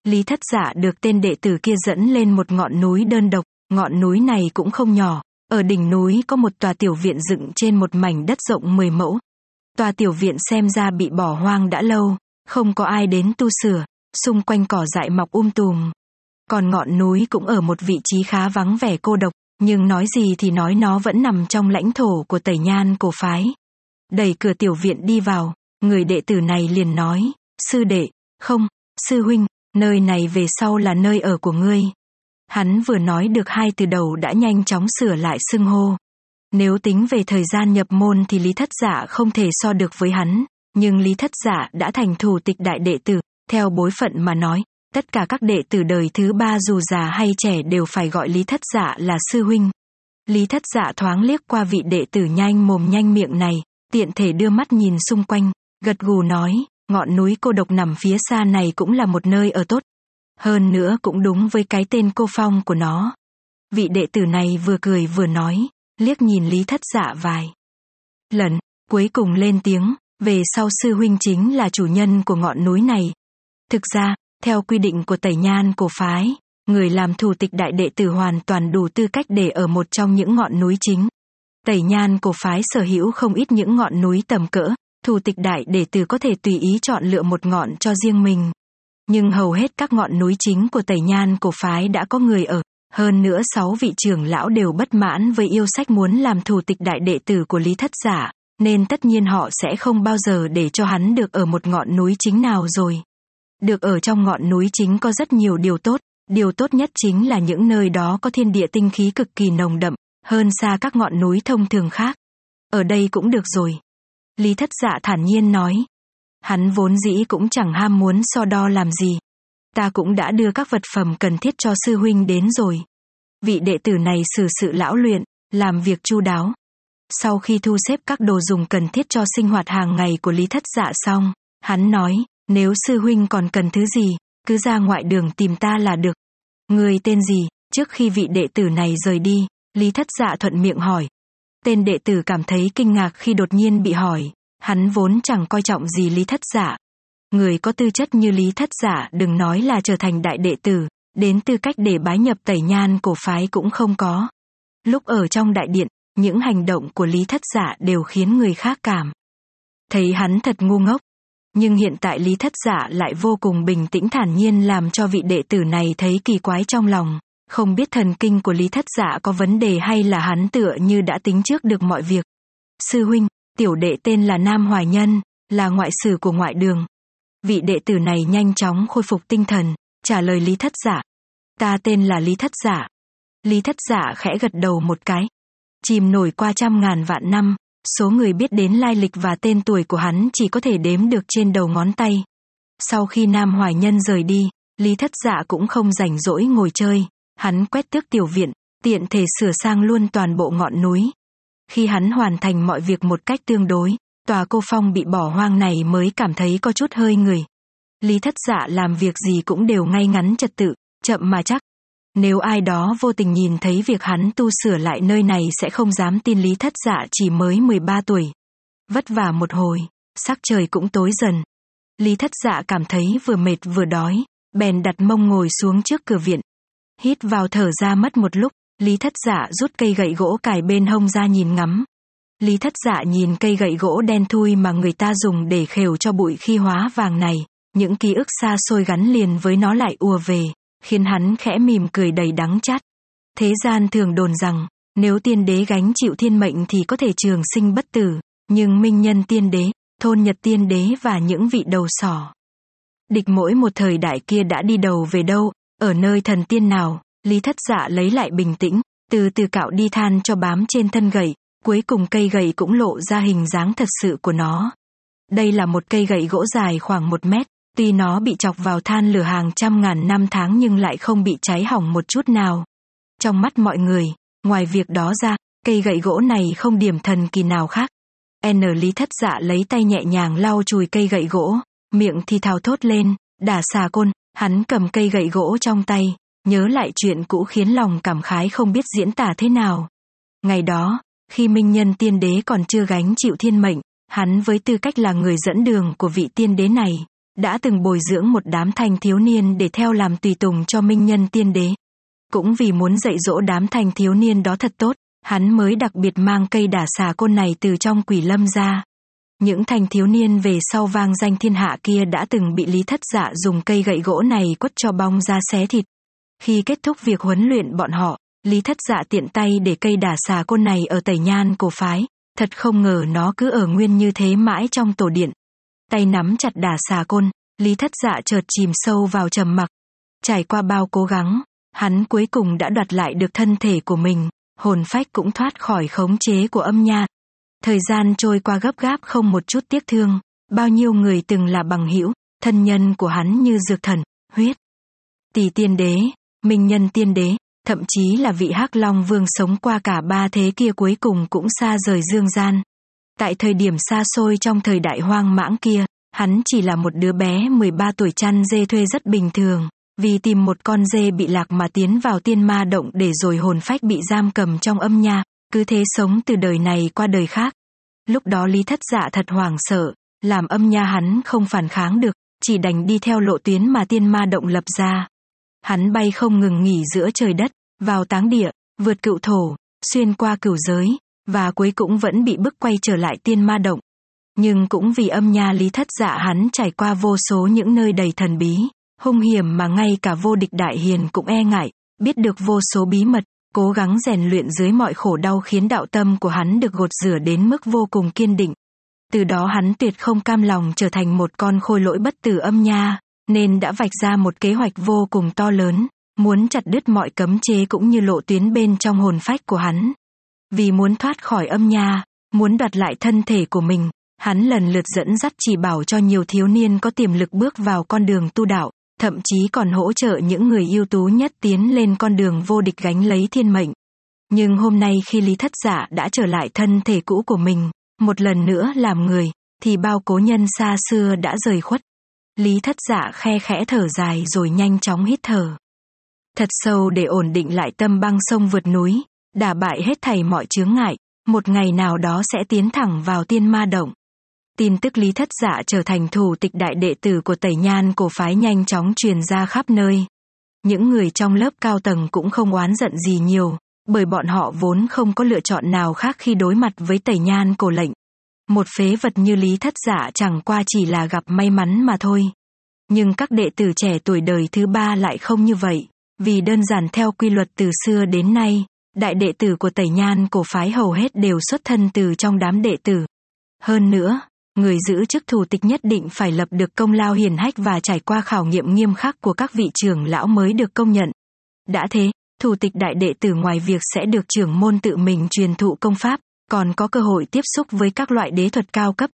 Lý thất dạ được tên đệ tử kia dẫn lên một ngọn núi đơn độc, ngọn núi này cũng không nhỏ, ở đỉnh núi có một tòa tiểu viện dựng trên một mảnh đất rộng 10 mẫu. Tòa tiểu viện xem ra bị bỏ hoang đã lâu, không có ai đến tu sửa, xung quanh cỏ dại mọc um tùm. Còn ngọn núi cũng ở một vị trí khá vắng vẻ cô độc, nhưng nói gì thì nói nó vẫn nằm trong lãnh thổ của tẩy nhan cổ phái. Đẩy cửa tiểu viện đi vào, người đệ tử này liền nói, sư đệ, không, sư huynh, nơi này về sau là nơi ở của ngươi. Hắn vừa nói được hai từ đầu đã nhanh chóng sửa lại xưng hô. Nếu tính về thời gian nhập môn thì Lý Thất Giả không thể so được với hắn, nhưng Lý Thất Giả đã thành thủ tịch đại đệ tử, theo bối phận mà nói, tất cả các đệ tử đời thứ ba dù già hay trẻ đều phải gọi Lý Thất dạ là sư huynh. Lý Thất dạ thoáng liếc qua vị đệ tử nhanh mồm nhanh miệng này, tiện thể đưa mắt nhìn xung quanh, gật gù nói, ngọn núi cô độc nằm phía xa này cũng là một nơi ở tốt, hơn nữa cũng đúng với cái tên cô phong của nó. Vị đệ tử này vừa cười vừa nói, liếc nhìn Lý Thất Dạ vài. Lần, cuối cùng lên tiếng, về sau sư huynh chính là chủ nhân của ngọn núi này. Thực ra, theo quy định của Tẩy Nhan cổ phái, người làm thủ tịch đại đệ tử hoàn toàn đủ tư cách để ở một trong những ngọn núi chính. Tẩy Nhan cổ phái sở hữu không ít những ngọn núi tầm cỡ, thủ tịch đại đệ tử có thể tùy ý chọn lựa một ngọn cho riêng mình. Nhưng hầu hết các ngọn núi chính của Tẩy Nhan cổ phái đã có người ở, hơn nữa sáu vị trưởng lão đều bất mãn với yêu sách muốn làm thủ tịch đại đệ tử của Lý Thất Giả, nên tất nhiên họ sẽ không bao giờ để cho hắn được ở một ngọn núi chính nào rồi. Được ở trong ngọn núi chính có rất nhiều điều tốt, điều tốt nhất chính là những nơi đó có thiên địa tinh khí cực kỳ nồng đậm, hơn xa các ngọn núi thông thường khác. Ở đây cũng được rồi. Lý Thất Dạ thản nhiên nói, Hắn vốn dĩ cũng chẳng ham muốn so đo làm gì. Ta cũng đã đưa các vật phẩm cần thiết cho sư huynh đến rồi. Vị đệ tử này xử sự lão luyện, làm việc chu đáo. Sau khi thu xếp các đồ dùng cần thiết cho sinh hoạt hàng ngày của Lý Thất Dạ xong, hắn nói, nếu sư huynh còn cần thứ gì, cứ ra ngoại đường tìm ta là được. Người tên gì? Trước khi vị đệ tử này rời đi, Lý Thất Dạ thuận miệng hỏi. Tên đệ tử cảm thấy kinh ngạc khi đột nhiên bị hỏi, Hắn vốn chẳng coi trọng gì lý thất dạ Người có tư chất như lý thất dạ đừng nói là trở thành đại đệ tử, đến tư cách để bái nhập tẩy nhan cổ phái cũng không có. Lúc ở trong đại điện, những hành động của lý thất dạ đều khiến người khác cảm. Thấy hắn thật ngu ngốc. Nhưng hiện tại lý thất giả lại vô cùng bình tĩnh thản nhiên làm cho vị đệ tử này thấy kỳ quái trong lòng. Không biết thần kinh của lý thất giả có vấn đề hay là hắn tựa như đã tính trước được mọi việc. Sư huynh, Tiểu đệ tên là Nam Hoài Nhân, là ngoại sử của ngoại đường. Vị đệ tử này nhanh chóng khôi phục tinh thần, trả lời Lý Thất Giả. Ta tên là Lý Thất Giả. Lý Thất Giả khẽ gật đầu một cái. Chìm nổi qua trăm ngàn vạn năm, số người biết đến lai lịch và tên tuổi của hắn chỉ có thể đếm được trên đầu ngón tay. Sau khi Nam Hoài Nhân rời đi, Lý Thất Dạ cũng không rảnh rỗi ngồi chơi, hắn quét tước tiểu viện, tiện thể sửa sang luôn toàn bộ ngọn núi, khi hắn hoàn thành mọi việc một cách tương đối, tòa cô phong bị bỏ hoang này mới cảm thấy có chút hơi người. Lý thất dạ làm việc gì cũng đều ngay ngắn trật tự, chậm mà chắc. Nếu ai đó vô tình nhìn thấy việc hắn tu sửa lại nơi này sẽ không dám tin lý thất dạ chỉ mới 13 tuổi. Vất vả một hồi, sắc trời cũng tối dần. Lý thất dạ cảm thấy vừa mệt vừa đói, bèn đặt mông ngồi xuống trước cửa viện. Hít vào thở ra mất một lúc, Lý thất dạ rút cây gậy gỗ cài bên hông ra nhìn ngắm. Lý thất dạ nhìn cây gậy gỗ đen thui mà người ta dùng để khều cho bụi khi hóa vàng này, những ký ức xa xôi gắn liền với nó lại ùa về, khiến hắn khẽ mỉm cười đầy đắng chát. Thế gian thường đồn rằng, nếu tiên đế gánh chịu thiên mệnh thì có thể trường sinh bất tử, nhưng minh nhân tiên đế, thôn nhật tiên đế và những vị đầu sỏ. Địch mỗi một thời đại kia đã đi đầu về đâu, ở nơi thần tiên nào, Lý thất dạ lấy lại bình tĩnh, từ từ cạo đi than cho bám trên thân gậy, cuối cùng cây gậy cũng lộ ra hình dáng thật sự của nó. Đây là một cây gậy gỗ dài khoảng một mét, tuy nó bị chọc vào than lửa hàng trăm ngàn năm tháng nhưng lại không bị cháy hỏng một chút nào. Trong mắt mọi người, ngoài việc đó ra, cây gậy gỗ này không điểm thần kỳ nào khác. N lý thất dạ lấy tay nhẹ nhàng lau chùi cây gậy gỗ, miệng thì thào thốt lên, đả xà côn, hắn cầm cây gậy gỗ trong tay, nhớ lại chuyện cũ khiến lòng cảm khái không biết diễn tả thế nào. Ngày đó, khi minh nhân tiên đế còn chưa gánh chịu thiên mệnh, hắn với tư cách là người dẫn đường của vị tiên đế này, đã từng bồi dưỡng một đám thanh thiếu niên để theo làm tùy tùng cho minh nhân tiên đế. Cũng vì muốn dạy dỗ đám thanh thiếu niên đó thật tốt, hắn mới đặc biệt mang cây đả xà côn này từ trong quỷ lâm ra. Những thanh thiếu niên về sau vang danh thiên hạ kia đã từng bị lý thất dạ dùng cây gậy gỗ này quất cho bong ra xé thịt. Khi kết thúc việc huấn luyện bọn họ, Lý thất dạ tiện tay để cây đả xà côn này ở tẩy nhan cổ phái, thật không ngờ nó cứ ở nguyên như thế mãi trong tổ điện. Tay nắm chặt đả xà côn, Lý thất dạ chợt chìm sâu vào trầm mặc. Trải qua bao cố gắng, hắn cuối cùng đã đoạt lại được thân thể của mình, hồn phách cũng thoát khỏi khống chế của âm nha Thời gian trôi qua gấp gáp không một chút tiếc thương, bao nhiêu người từng là bằng hữu, thân nhân của hắn như dược thần, huyết. Tỷ tiên đế, minh nhân tiên đế, thậm chí là vị hắc long vương sống qua cả ba thế kia cuối cùng cũng xa rời dương gian. Tại thời điểm xa xôi trong thời đại hoang mãng kia, hắn chỉ là một đứa bé 13 tuổi chăn dê thuê rất bình thường, vì tìm một con dê bị lạc mà tiến vào tiên ma động để rồi hồn phách bị giam cầm trong âm nha, cứ thế sống từ đời này qua đời khác. Lúc đó Lý Thất Dạ thật hoảng sợ, làm âm nha hắn không phản kháng được, chỉ đành đi theo lộ tuyến mà tiên ma động lập ra. Hắn bay không ngừng nghỉ giữa trời đất, vào táng địa, vượt cựu thổ, xuyên qua cửu giới, và cuối cũng vẫn bị bức quay trở lại tiên ma động. Nhưng cũng vì âm nha lý thất dạ hắn trải qua vô số những nơi đầy thần bí, hung hiểm mà ngay cả vô địch đại hiền cũng e ngại, biết được vô số bí mật, cố gắng rèn luyện dưới mọi khổ đau khiến đạo tâm của hắn được gột rửa đến mức vô cùng kiên định. Từ đó hắn tuyệt không cam lòng trở thành một con khôi lỗi bất tử âm nha, nên đã vạch ra một kế hoạch vô cùng to lớn, muốn chặt đứt mọi cấm chế cũng như lộ tuyến bên trong hồn phách của hắn. Vì muốn thoát khỏi âm nha, muốn đoạt lại thân thể của mình, hắn lần lượt dẫn dắt chỉ bảo cho nhiều thiếu niên có tiềm lực bước vào con đường tu đạo, thậm chí còn hỗ trợ những người ưu tú nhất tiến lên con đường vô địch gánh lấy thiên mệnh. Nhưng hôm nay khi Lý Thất Giả đã trở lại thân thể cũ của mình, một lần nữa làm người, thì bao cố nhân xa xưa đã rời khuất. Lý thất giả khe khẽ thở dài rồi nhanh chóng hít thở. Thật sâu để ổn định lại tâm băng sông vượt núi, đả bại hết thảy mọi chướng ngại, một ngày nào đó sẽ tiến thẳng vào tiên ma động. Tin tức Lý Thất Dạ trở thành thủ tịch đại đệ tử của Tẩy Nhan cổ phái nhanh chóng truyền ra khắp nơi. Những người trong lớp cao tầng cũng không oán giận gì nhiều, bởi bọn họ vốn không có lựa chọn nào khác khi đối mặt với Tẩy Nhan cổ lệnh. Một phế vật như Lý Thất dạ chẳng qua chỉ là gặp may mắn mà thôi. Nhưng các đệ tử trẻ tuổi đời thứ ba lại không như vậy, vì đơn giản theo quy luật từ xưa đến nay, đại đệ tử của Tẩy Nhan cổ phái hầu hết đều xuất thân từ trong đám đệ tử. Hơn nữa, người giữ chức thủ tịch nhất định phải lập được công lao hiển hách và trải qua khảo nghiệm nghiêm khắc của các vị trưởng lão mới được công nhận. Đã thế, thủ tịch đại đệ tử ngoài việc sẽ được trưởng môn tự mình truyền thụ công pháp, còn có cơ hội tiếp xúc với các loại đế thuật cao cấp.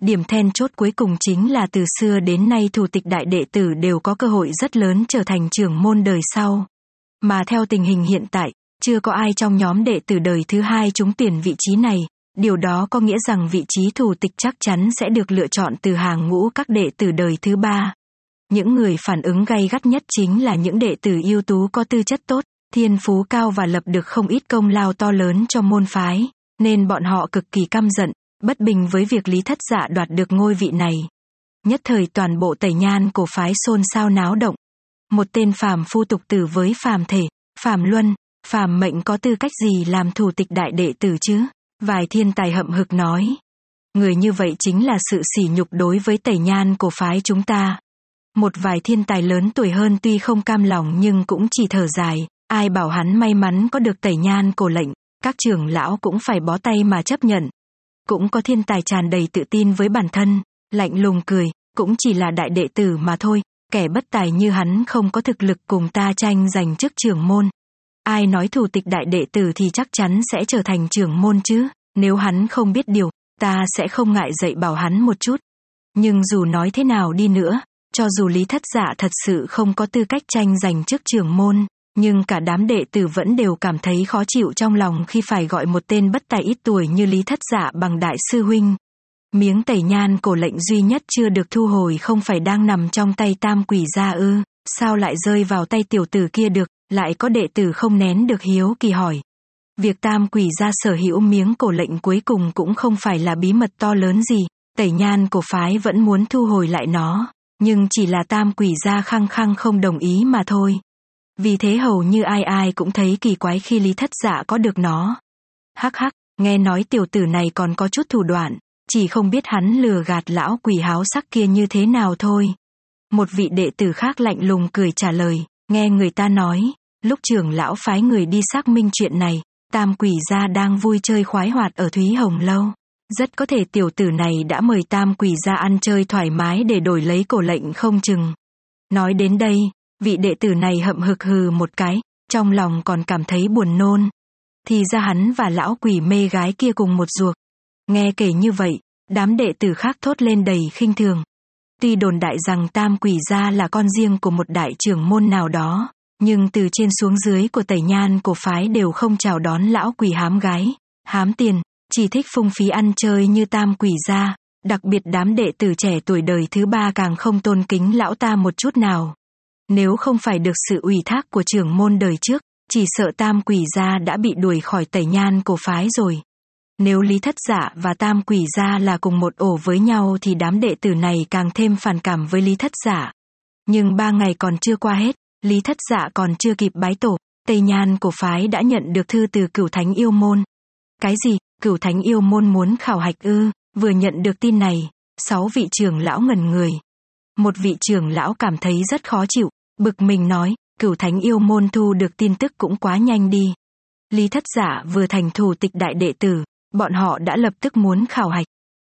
Điểm then chốt cuối cùng chính là từ xưa đến nay thủ tịch đại đệ tử đều có cơ hội rất lớn trở thành trưởng môn đời sau. Mà theo tình hình hiện tại, chưa có ai trong nhóm đệ tử đời thứ hai trúng tuyển vị trí này, điều đó có nghĩa rằng vị trí thủ tịch chắc chắn sẽ được lựa chọn từ hàng ngũ các đệ tử đời thứ ba. Những người phản ứng gay gắt nhất chính là những đệ tử ưu tú có tư chất tốt, thiên phú cao và lập được không ít công lao to lớn cho môn phái nên bọn họ cực kỳ căm giận, bất bình với việc Lý Thất Dạ đoạt được ngôi vị này. Nhất thời toàn bộ tẩy nhan của phái xôn xao náo động. Một tên phàm phu tục tử với phàm thể, phàm luân, phàm mệnh có tư cách gì làm thủ tịch đại đệ tử chứ? Vài thiên tài hậm hực nói. Người như vậy chính là sự sỉ nhục đối với tẩy nhan của phái chúng ta. Một vài thiên tài lớn tuổi hơn tuy không cam lòng nhưng cũng chỉ thở dài, ai bảo hắn may mắn có được tẩy nhan cổ lệnh, các trưởng lão cũng phải bó tay mà chấp nhận. Cũng có thiên tài tràn đầy tự tin với bản thân, lạnh lùng cười, cũng chỉ là đại đệ tử mà thôi, kẻ bất tài như hắn không có thực lực cùng ta tranh giành chức trưởng môn. Ai nói thủ tịch đại đệ tử thì chắc chắn sẽ trở thành trưởng môn chứ, nếu hắn không biết điều, ta sẽ không ngại dạy bảo hắn một chút. Nhưng dù nói thế nào đi nữa, cho dù Lý Thất Dạ thật sự không có tư cách tranh giành chức trưởng môn, nhưng cả đám đệ tử vẫn đều cảm thấy khó chịu trong lòng khi phải gọi một tên bất tài ít tuổi như Lý Thất Dạ bằng đại sư huynh. Miếng tẩy nhan cổ lệnh duy nhất chưa được thu hồi không phải đang nằm trong tay tam quỷ gia ư, sao lại rơi vào tay tiểu tử kia được, lại có đệ tử không nén được hiếu kỳ hỏi. Việc tam quỷ gia sở hữu miếng cổ lệnh cuối cùng cũng không phải là bí mật to lớn gì, tẩy nhan cổ phái vẫn muốn thu hồi lại nó, nhưng chỉ là tam quỷ gia khăng khăng không đồng ý mà thôi. Vì thế hầu như ai ai cũng thấy kỳ quái khi lý thất dạ có được nó. Hắc hắc, nghe nói tiểu tử này còn có chút thủ đoạn, chỉ không biết hắn lừa gạt lão quỷ háo sắc kia như thế nào thôi. Một vị đệ tử khác lạnh lùng cười trả lời, nghe người ta nói, lúc trưởng lão phái người đi xác minh chuyện này, tam quỷ gia đang vui chơi khoái hoạt ở Thúy Hồng Lâu. Rất có thể tiểu tử này đã mời tam quỷ gia ăn chơi thoải mái để đổi lấy cổ lệnh không chừng. Nói đến đây, vị đệ tử này hậm hực hừ một cái, trong lòng còn cảm thấy buồn nôn. Thì ra hắn và lão quỷ mê gái kia cùng một ruột. Nghe kể như vậy, đám đệ tử khác thốt lên đầy khinh thường. Tuy đồn đại rằng tam quỷ gia là con riêng của một đại trưởng môn nào đó, nhưng từ trên xuống dưới của tẩy nhan cổ phái đều không chào đón lão quỷ hám gái, hám tiền, chỉ thích phung phí ăn chơi như tam quỷ gia, đặc biệt đám đệ tử trẻ tuổi đời thứ ba càng không tôn kính lão ta một chút nào. Nếu không phải được sự ủy thác của trưởng môn đời trước, chỉ sợ tam quỷ gia đã bị đuổi khỏi tẩy nhan cổ phái rồi. Nếu Lý Thất Dạ và Tam Quỷ Gia là cùng một ổ với nhau thì đám đệ tử này càng thêm phản cảm với Lý Thất Dạ. Nhưng ba ngày còn chưa qua hết, Lý Thất Dạ còn chưa kịp bái tổ, Tây Nhan cổ phái đã nhận được thư từ cửu thánh yêu môn. Cái gì, cửu thánh yêu môn muốn khảo hạch ư, vừa nhận được tin này, sáu vị trưởng lão ngẩn người. Một vị trưởng lão cảm thấy rất khó chịu, bực mình nói, cửu thánh yêu môn thu được tin tức cũng quá nhanh đi. Lý thất giả vừa thành thủ tịch đại đệ tử, bọn họ đã lập tức muốn khảo hạch.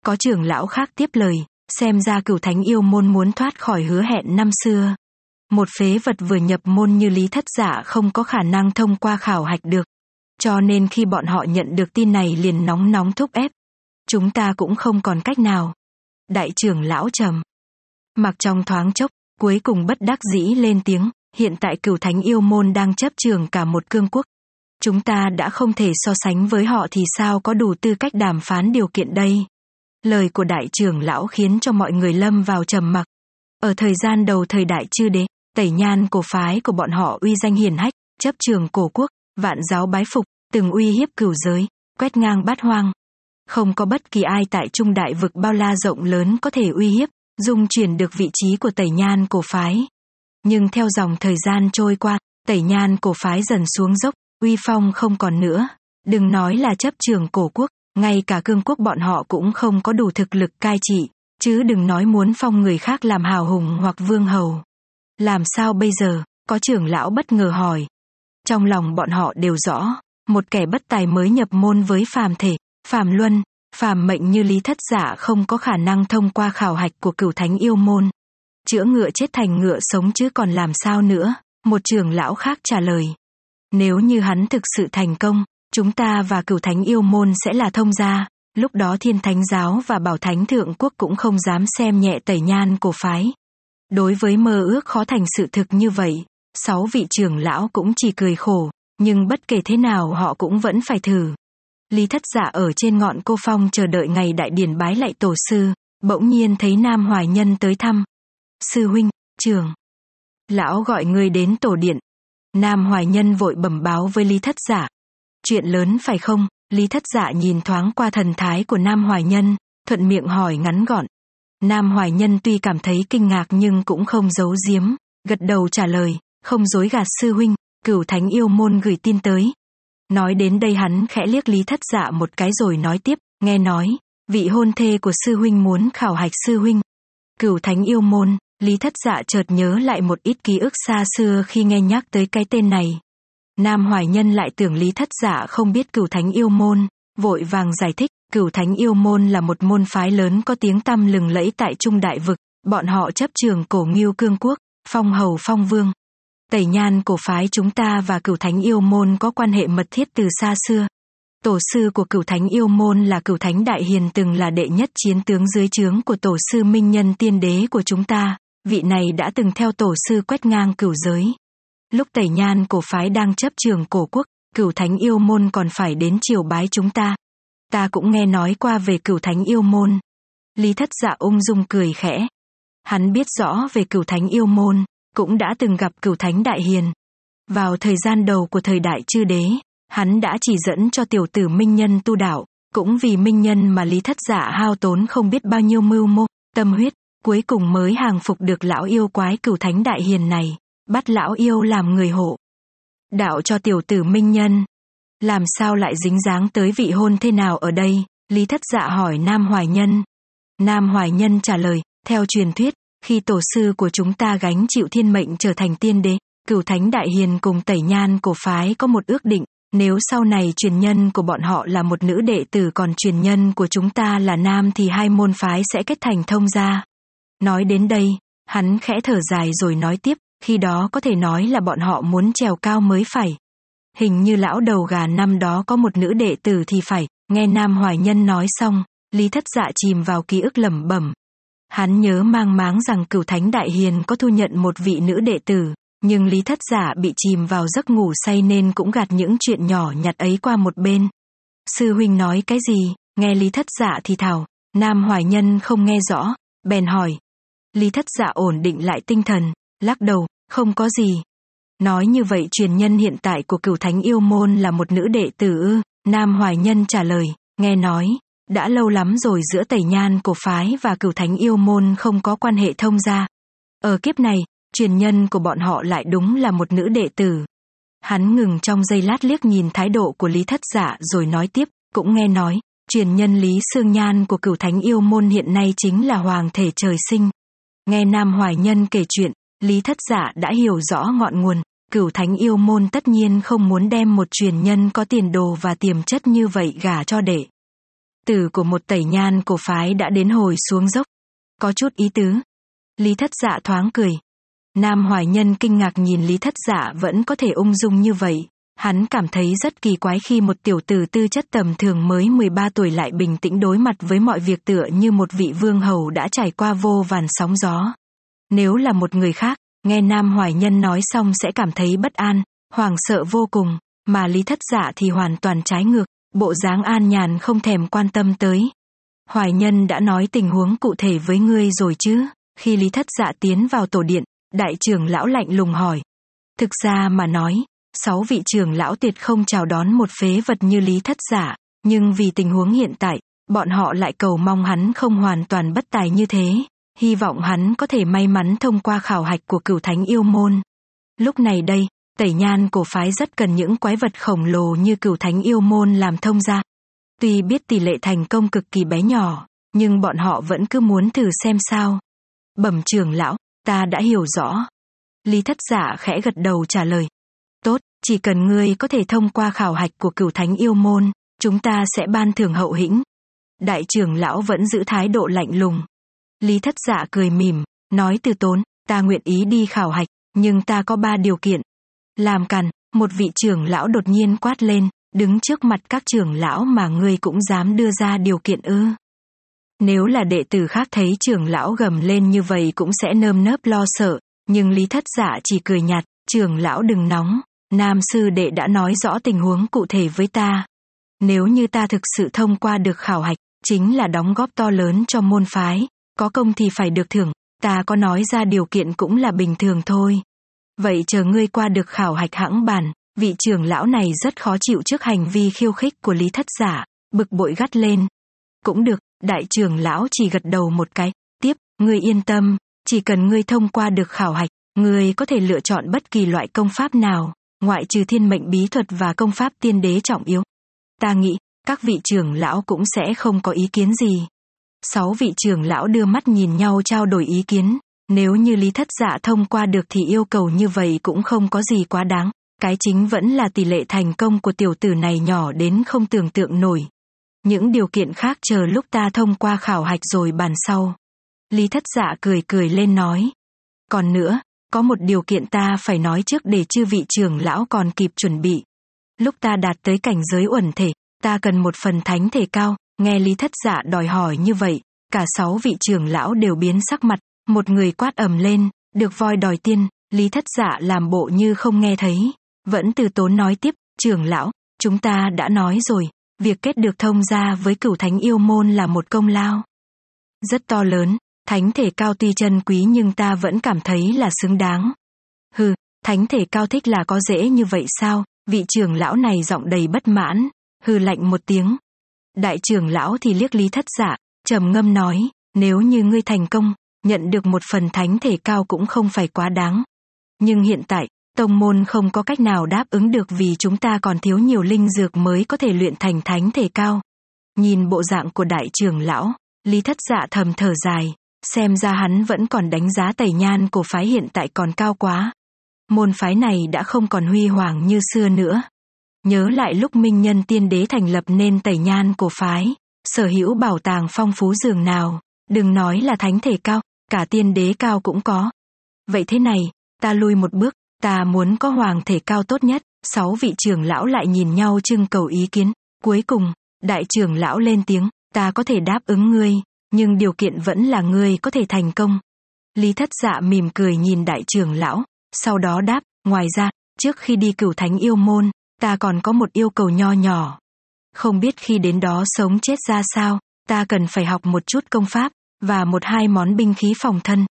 Có trưởng lão khác tiếp lời, xem ra cửu thánh yêu môn muốn thoát khỏi hứa hẹn năm xưa. Một phế vật vừa nhập môn như lý thất giả không có khả năng thông qua khảo hạch được. Cho nên khi bọn họ nhận được tin này liền nóng nóng thúc ép. Chúng ta cũng không còn cách nào. Đại trưởng lão trầm. Mặc trong thoáng chốc, cuối cùng bất đắc dĩ lên tiếng, hiện tại cửu thánh yêu môn đang chấp trường cả một cương quốc. Chúng ta đã không thể so sánh với họ thì sao có đủ tư cách đàm phán điều kiện đây. Lời của đại trưởng lão khiến cho mọi người lâm vào trầm mặc. Ở thời gian đầu thời đại chư đế, tẩy nhan cổ phái của bọn họ uy danh hiền hách, chấp trường cổ quốc, vạn giáo bái phục, từng uy hiếp cửu giới, quét ngang bát hoang. Không có bất kỳ ai tại trung đại vực bao la rộng lớn có thể uy hiếp, dung chuyển được vị trí của tẩy nhan cổ phái. Nhưng theo dòng thời gian trôi qua, tẩy nhan cổ phái dần xuống dốc, uy phong không còn nữa. Đừng nói là chấp trường cổ quốc, ngay cả cương quốc bọn họ cũng không có đủ thực lực cai trị, chứ đừng nói muốn phong người khác làm hào hùng hoặc vương hầu. Làm sao bây giờ, có trưởng lão bất ngờ hỏi. Trong lòng bọn họ đều rõ, một kẻ bất tài mới nhập môn với phàm thể, phàm luân, phàm mệnh như lý thất giả không có khả năng thông qua khảo hạch của cửu thánh yêu môn. Chữa ngựa chết thành ngựa sống chứ còn làm sao nữa, một trưởng lão khác trả lời. Nếu như hắn thực sự thành công, chúng ta và cửu thánh yêu môn sẽ là thông gia, lúc đó thiên thánh giáo và bảo thánh thượng quốc cũng không dám xem nhẹ tẩy nhan của phái. Đối với mơ ước khó thành sự thực như vậy, sáu vị trưởng lão cũng chỉ cười khổ, nhưng bất kể thế nào họ cũng vẫn phải thử. Lý thất giả ở trên ngọn cô phong chờ đợi ngày đại điển bái lại tổ sư, bỗng nhiên thấy Nam Hoài Nhân tới thăm. Sư huynh, trường. Lão gọi người đến tổ điện. Nam Hoài Nhân vội bẩm báo với Lý thất giả. Chuyện lớn phải không, Lý thất giả nhìn thoáng qua thần thái của Nam Hoài Nhân, thuận miệng hỏi ngắn gọn. Nam Hoài Nhân tuy cảm thấy kinh ngạc nhưng cũng không giấu giếm, gật đầu trả lời, không dối gạt sư huynh, cửu thánh yêu môn gửi tin tới. Nói đến đây hắn khẽ liếc Lý thất dạ một cái rồi nói tiếp, nghe nói, vị hôn thê của sư huynh muốn khảo hạch sư huynh. Cửu thánh yêu môn, Lý thất dạ chợt nhớ lại một ít ký ức xa xưa khi nghe nhắc tới cái tên này. Nam Hoài Nhân lại tưởng Lý thất dạ không biết cửu thánh yêu môn, vội vàng giải thích, cửu thánh yêu môn là một môn phái lớn có tiếng tăm lừng lẫy tại Trung Đại Vực, bọn họ chấp trường cổ nghiêu cương quốc, phong hầu phong vương. Tẩy nhan cổ phái chúng ta và cửu thánh yêu môn có quan hệ mật thiết từ xa xưa. Tổ sư của cửu thánh yêu môn là cửu thánh đại hiền từng là đệ nhất chiến tướng dưới trướng của tổ sư minh nhân tiên đế của chúng ta, vị này đã từng theo tổ sư quét ngang cửu giới. Lúc tẩy nhan cổ phái đang chấp trường cổ quốc, cửu thánh yêu môn còn phải đến triều bái chúng ta. Ta cũng nghe nói qua về cửu thánh yêu môn. Lý thất dạ ung dung cười khẽ. Hắn biết rõ về cửu thánh yêu môn, cũng đã từng gặp cửu thánh đại hiền. Vào thời gian đầu của thời đại chư đế, hắn đã chỉ dẫn cho tiểu tử minh nhân tu đạo, cũng vì minh nhân mà lý thất dạ hao tốn không biết bao nhiêu mưu mô, tâm huyết, cuối cùng mới hàng phục được lão yêu quái cửu thánh đại hiền này, bắt lão yêu làm người hộ. Đạo cho tiểu tử minh nhân. Làm sao lại dính dáng tới vị hôn thế nào ở đây? Lý thất dạ hỏi Nam Hoài Nhân. Nam Hoài Nhân trả lời, theo truyền thuyết, khi tổ sư của chúng ta gánh chịu thiên mệnh trở thành tiên đế, cửu thánh đại hiền cùng tẩy nhan cổ phái có một ước định, nếu sau này truyền nhân của bọn họ là một nữ đệ tử còn truyền nhân của chúng ta là nam thì hai môn phái sẽ kết thành thông gia. Nói đến đây, hắn khẽ thở dài rồi nói tiếp, khi đó có thể nói là bọn họ muốn trèo cao mới phải. Hình như lão đầu gà năm đó có một nữ đệ tử thì phải, nghe Nam Hoài Nhân nói xong, Lý Thất Dạ chìm vào ký ức lẩm bẩm. Hắn nhớ mang máng rằng cửu thánh đại hiền có thu nhận một vị nữ đệ tử, nhưng Lý Thất Dạ bị chìm vào giấc ngủ say nên cũng gạt những chuyện nhỏ nhặt ấy qua một bên. Sư huynh nói cái gì, nghe Lý Thất Dạ thì thảo, Nam Hoài Nhân không nghe rõ, bèn hỏi. Lý Thất Dạ ổn định lại tinh thần, lắc đầu, không có gì. Nói như vậy truyền nhân hiện tại của cửu thánh yêu môn là một nữ đệ tử ư, Nam Hoài Nhân trả lời, nghe nói, đã lâu lắm rồi giữa tẩy nhan cổ phái và cửu thánh yêu môn không có quan hệ thông gia. Ở kiếp này, truyền nhân của bọn họ lại đúng là một nữ đệ tử. Hắn ngừng trong giây lát liếc nhìn thái độ của Lý Thất Dạ rồi nói tiếp, cũng nghe nói, truyền nhân Lý Sương Nhan của cửu thánh yêu môn hiện nay chính là hoàng thể trời sinh. Nghe Nam Hoài Nhân kể chuyện, Lý Thất Dạ đã hiểu rõ ngọn nguồn, cửu thánh yêu môn tất nhiên không muốn đem một truyền nhân có tiền đồ và tiềm chất như vậy gả cho đệ. Tử của một tẩy nhan cổ phái đã đến hồi xuống dốc. Có chút ý tứ. Lý Thất Dạ thoáng cười. Nam Hoài Nhân kinh ngạc nhìn Lý Thất Dạ vẫn có thể ung dung như vậy. Hắn cảm thấy rất kỳ quái khi một tiểu tử tư chất tầm thường mới 13 tuổi lại bình tĩnh đối mặt với mọi việc tựa như một vị vương hầu đã trải qua vô vàn sóng gió. Nếu là một người khác, nghe Nam Hoài Nhân nói xong sẽ cảm thấy bất an, hoàng sợ vô cùng, mà Lý Thất Dạ thì hoàn toàn trái ngược, bộ dáng an nhàn không thèm quan tâm tới. Hoài Nhân đã nói tình huống cụ thể với ngươi rồi chứ, khi Lý Thất Dạ tiến vào tổ điện, đại trưởng lão lạnh lùng hỏi. Thực ra mà nói, sáu vị trưởng lão tuyệt không chào đón một phế vật như Lý Thất Dạ, nhưng vì tình huống hiện tại, bọn họ lại cầu mong hắn không hoàn toàn bất tài như thế, hy vọng hắn có thể may mắn thông qua khảo hạch của cửu thánh yêu môn. Lúc này đây, tẩy nhan cổ phái rất cần những quái vật khổng lồ như cửu thánh yêu môn làm thông ra. Tuy biết tỷ lệ thành công cực kỳ bé nhỏ, nhưng bọn họ vẫn cứ muốn thử xem sao. Bẩm trưởng lão, ta đã hiểu rõ. Lý thất giả khẽ gật đầu trả lời. Tốt, chỉ cần ngươi có thể thông qua khảo hạch của cửu thánh yêu môn, chúng ta sẽ ban thưởng hậu hĩnh. Đại trưởng lão vẫn giữ thái độ lạnh lùng. Lý thất dạ cười mỉm, nói từ tốn, ta nguyện ý đi khảo hạch, nhưng ta có ba điều kiện. Làm cằn, một vị trưởng lão đột nhiên quát lên, đứng trước mặt các trưởng lão mà ngươi cũng dám đưa ra điều kiện ư. Nếu là đệ tử khác thấy trưởng lão gầm lên như vậy cũng sẽ nơm nớp lo sợ, nhưng Lý Thất Dạ chỉ cười nhạt, trưởng lão đừng nóng, nam sư đệ đã nói rõ tình huống cụ thể với ta. Nếu như ta thực sự thông qua được khảo hạch, chính là đóng góp to lớn cho môn phái, có công thì phải được thưởng, ta có nói ra điều kiện cũng là bình thường thôi. Vậy chờ ngươi qua được khảo hạch hãng bản, Vị trưởng lão này rất khó chịu trước hành vi khiêu khích của Lý Thất Giả, bực bội gắt lên. Cũng được, đại trưởng lão chỉ gật đầu một cái, tiếp, ngươi yên tâm, chỉ cần ngươi thông qua được khảo hạch, ngươi có thể lựa chọn bất kỳ loại công pháp nào, ngoại trừ thiên mệnh bí thuật và công pháp tiên đế trọng yếu. Ta nghĩ, các vị trưởng lão cũng sẽ không có ý kiến gì. Sáu vị trưởng lão đưa mắt nhìn nhau trao đổi ý kiến, nếu như lý thất dạ thông qua được thì yêu cầu như vậy cũng không có gì quá đáng, cái chính vẫn là tỷ lệ thành công của tiểu tử này nhỏ đến không tưởng tượng nổi. Những điều kiện khác chờ lúc ta thông qua khảo hạch rồi bàn sau. Lý thất dạ cười cười lên nói. Còn nữa, có một điều kiện ta phải nói trước để chư vị trưởng lão còn kịp chuẩn bị. Lúc ta đạt tới cảnh giới uẩn thể, ta cần một phần thánh thể cao, nghe Lý Thất Dạ đòi hỏi như vậy, cả sáu vị trưởng lão đều biến sắc mặt, một người quát ầm lên, được voi đòi tiên, Lý Thất Dạ làm bộ như không nghe thấy, vẫn từ tốn nói tiếp, trưởng lão, chúng ta đã nói rồi, việc kết được thông gia với cửu thánh yêu môn là một công lao. Rất to lớn, thánh thể cao tuy chân quý nhưng ta vẫn cảm thấy là xứng đáng. Hừ, thánh thể cao thích là có dễ như vậy sao, vị trưởng lão này giọng đầy bất mãn, hừ lạnh một tiếng. Đại trưởng lão thì liếc lý thất giả, trầm ngâm nói, nếu như ngươi thành công, nhận được một phần thánh thể cao cũng không phải quá đáng. Nhưng hiện tại, tông môn không có cách nào đáp ứng được vì chúng ta còn thiếu nhiều linh dược mới có thể luyện thành thánh thể cao. Nhìn bộ dạng của đại trưởng lão, lý thất dạ thầm thở dài, xem ra hắn vẫn còn đánh giá tẩy nhan của phái hiện tại còn cao quá. Môn phái này đã không còn huy hoàng như xưa nữa. Nhớ lại lúc minh nhân tiên đế thành lập nên tẩy nhan cổ phái, sở hữu bảo tàng phong phú dường nào, đừng nói là thánh thể cao, cả tiên đế cao cũng có. Vậy thế này, ta lui một bước, ta muốn có hoàng thể cao tốt nhất, sáu vị trưởng lão lại nhìn nhau trưng cầu ý kiến, cuối cùng, đại trưởng lão lên tiếng, ta có thể đáp ứng ngươi, nhưng điều kiện vẫn là ngươi có thể thành công. Lý thất dạ mỉm cười nhìn đại trưởng lão, sau đó đáp, ngoài ra, trước khi đi cửu thánh yêu môn, ta còn có một yêu cầu nho nhỏ. Không biết khi đến đó sống chết ra sao, ta cần phải học một chút công pháp, và một hai món binh khí phòng thân.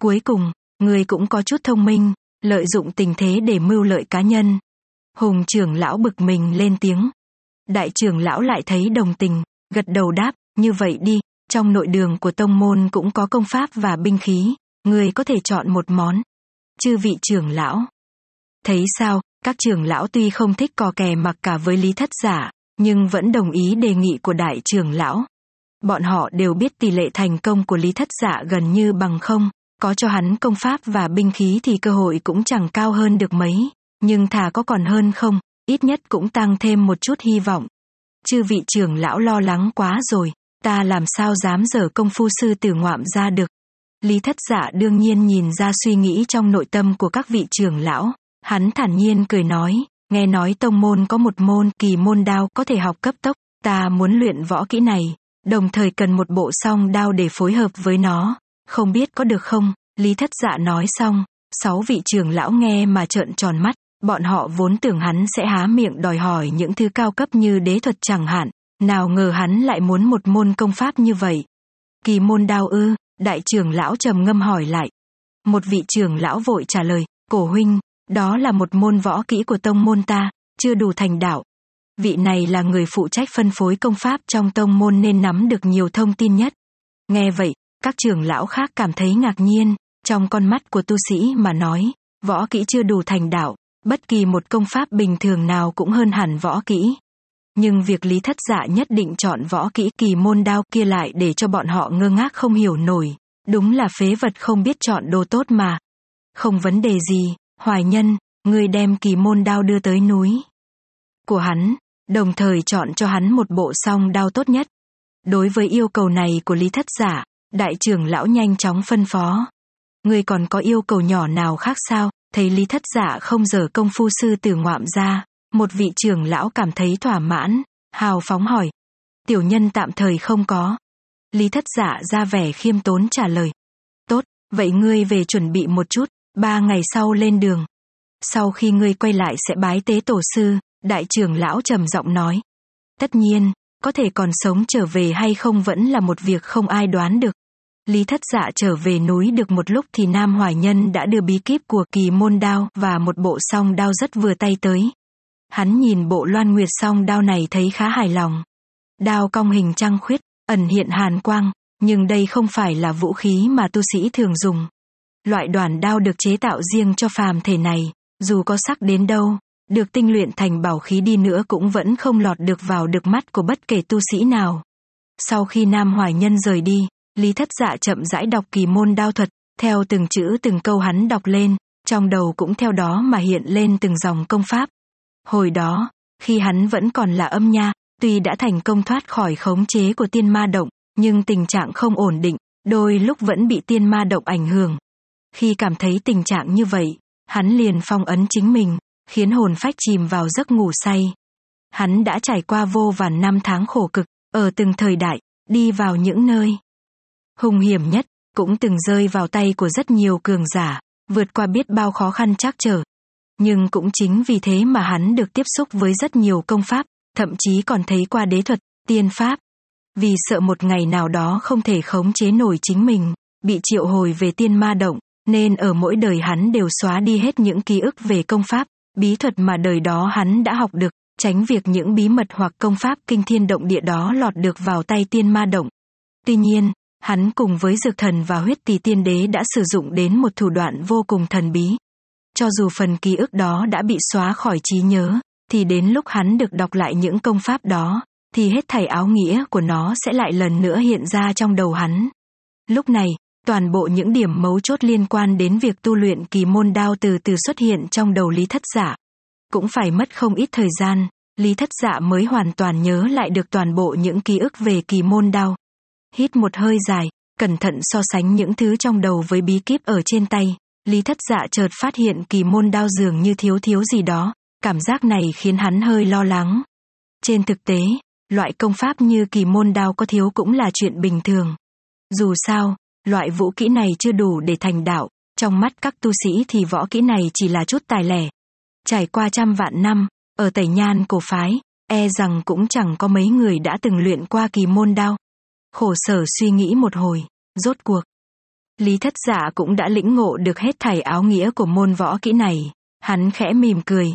Cuối cùng, người cũng có chút thông minh, lợi dụng tình thế để mưu lợi cá nhân. Hùng trưởng lão bực mình lên tiếng. Đại trưởng lão lại thấy đồng tình, gật đầu đáp, như vậy đi, trong nội đường của tông môn cũng có công pháp và binh khí, người có thể chọn một món. Chư vị trưởng lão. Thấy sao, các trưởng lão tuy không thích cò kè mặc cả với lý thất giả, nhưng vẫn đồng ý đề nghị của đại trưởng lão. Bọn họ đều biết tỷ lệ thành công của lý thất giả gần như bằng không, có cho hắn công pháp và binh khí thì cơ hội cũng chẳng cao hơn được mấy, nhưng thà có còn hơn không, ít nhất cũng tăng thêm một chút hy vọng. Chư vị trưởng lão lo lắng quá rồi, ta làm sao dám dở công phu sư tử ngoạm ra được. Lý thất giả đương nhiên nhìn ra suy nghĩ trong nội tâm của các vị trưởng lão, Hắn thản nhiên cười nói, nghe nói tông môn có một môn kỳ môn đao có thể học cấp tốc, ta muốn luyện võ kỹ này, đồng thời cần một bộ song đao để phối hợp với nó, không biết có được không? Lý thất dạ nói xong, sáu vị trưởng lão nghe mà trợn tròn mắt, bọn họ vốn tưởng hắn sẽ há miệng đòi hỏi những thứ cao cấp như đế thuật chẳng hạn, nào ngờ hắn lại muốn một môn công pháp như vậy. Kỳ môn đao ư, đại trưởng lão trầm ngâm hỏi lại. Một vị trưởng lão vội trả lời, cổ huynh, đó là một môn võ kỹ của tông môn ta, chưa đủ thành đạo. Vị này là người phụ trách phân phối công pháp trong tông môn nên nắm được nhiều thông tin nhất. Nghe vậy, các trưởng lão khác cảm thấy ngạc nhiên, trong con mắt của tu sĩ mà nói, võ kỹ chưa đủ thành đạo, bất kỳ một công pháp bình thường nào cũng hơn hẳn võ kỹ. Nhưng việc lý thất dạ nhất định chọn võ kỹ kỳ môn đao kia lại để cho bọn họ ngơ ngác không hiểu nổi. Đúng là phế vật không biết chọn đồ tốt mà. Không vấn đề gì, Hoài nhân, người đem kỳ môn đao đưa tới núi của hắn, đồng thời chọn cho hắn một bộ song đao tốt nhất. Đối với yêu cầu này của Lý Thất Giả, đại trưởng lão nhanh chóng phân phó. Người còn có yêu cầu nhỏ nào khác sao? Thấy Lý Thất Giả không giờ công phu sư tử ngoạm ra, một vị trưởng lão cảm thấy thỏa mãn, hào phóng hỏi. Tiểu nhân tạm thời không có. Lý Thất Giả ra vẻ khiêm tốn trả lời. Tốt, vậy ngươi về chuẩn bị một chút, Ba ngày sau lên đường. Sau khi ngươi quay lại sẽ bái tế tổ sư, đại trưởng lão trầm giọng nói. Tất nhiên, có thể còn sống trở về hay không vẫn là một việc không ai đoán được. Lý thất dạ trở về núi được một lúc thì Nam Hoài Nhân đã đưa bí kíp của kỳ môn đao và một bộ song đao rất vừa tay tới, hắn nhìn bộ loan nguyệt song đao này thấy khá hài lòng. Đao cong hình trăng khuyết, ẩn hiện hàn quang, nhưng đây không phải là vũ khí mà tu sĩ thường dùng. Loại đoàn đao được chế tạo riêng cho phàm thể này, dù có sắc đến đâu, được tinh luyện thành bảo khí đi nữa cũng vẫn không lọt được vào được mắt của bất kể tu sĩ nào. Sau khi Nam Hoài Nhân rời đi, Lý Thất Dạ chậm rãi đọc kỳ môn đao thuật, theo từng chữ từng câu hắn đọc lên, trong đầu cũng theo đó mà hiện lên từng dòng công pháp. Hồi đó, khi hắn vẫn còn là âm nha, tuy đã thành công thoát khỏi khống chế của tiên ma động, nhưng tình trạng không ổn định, đôi lúc vẫn bị tiên ma động ảnh hưởng. Khi cảm thấy tình trạng như vậy, hắn liền phong ấn chính mình, khiến hồn phách chìm vào giấc ngủ say. Hắn đã trải qua vô vàn năm tháng khổ cực, ở từng thời đại, đi vào những nơi hung hiểm nhất, cũng từng rơi vào tay của rất nhiều cường giả, vượt qua biết bao khó khăn trắc trở. Nhưng cũng chính vì thế mà hắn được tiếp xúc với rất nhiều công pháp, thậm chí còn thấy qua đế thuật, tiên pháp. Vì sợ một ngày nào đó không thể khống chế nổi chính mình, bị triệu hồi về tiên ma động, nên ở mỗi đời hắn đều xóa đi hết những ký ức về công pháp, bí thuật mà đời đó hắn đã học được, tránh việc những bí mật hoặc công pháp kinh thiên động địa đó lọt được vào tay tiên ma động. Tuy nhiên, hắn cùng với dược thần và huyết tỷ tiên đế đã sử dụng đến một thủ đoạn vô cùng thần bí. Cho dù phần ký ức đó đã bị xóa khỏi trí nhớ, thì đến lúc hắn được đọc lại những công pháp đó, thì hết thảy áo nghĩa của nó sẽ lại lần nữa hiện ra trong đầu hắn. Lúc này, toàn bộ những điểm mấu chốt liên quan đến việc tu luyện kỳ môn đao từ từ xuất hiện trong đầu Lý Thất Giả. Cũng phải mất không ít thời gian, Lý Thất Dạ mới hoàn toàn nhớ lại được toàn bộ những ký ức về kỳ môn đao. Hít một hơi dài, cẩn thận so sánh những thứ trong đầu với bí kíp ở trên tay, Lý Thất Dạ chợt phát hiện kỳ môn đao dường như thiếu thiếu gì đó, cảm giác này khiến hắn hơi lo lắng. Trên thực tế, loại công pháp như kỳ môn đao có thiếu cũng là chuyện bình thường. Dù sao, loại vũ kỹ này chưa đủ để thành đạo, trong mắt các tu sĩ thì võ kỹ này chỉ là chút tài lẻ. Trải qua trăm vạn năm, ở tẩy nhan cổ phái, e rằng cũng chẳng có mấy người đã từng luyện qua kỳ môn đao. Khổ sở suy nghĩ một hồi, rốt cuộc. Lý thất giả cũng đã lĩnh ngộ được hết thảy áo nghĩa của môn võ kỹ này. Hắn khẽ mỉm cười.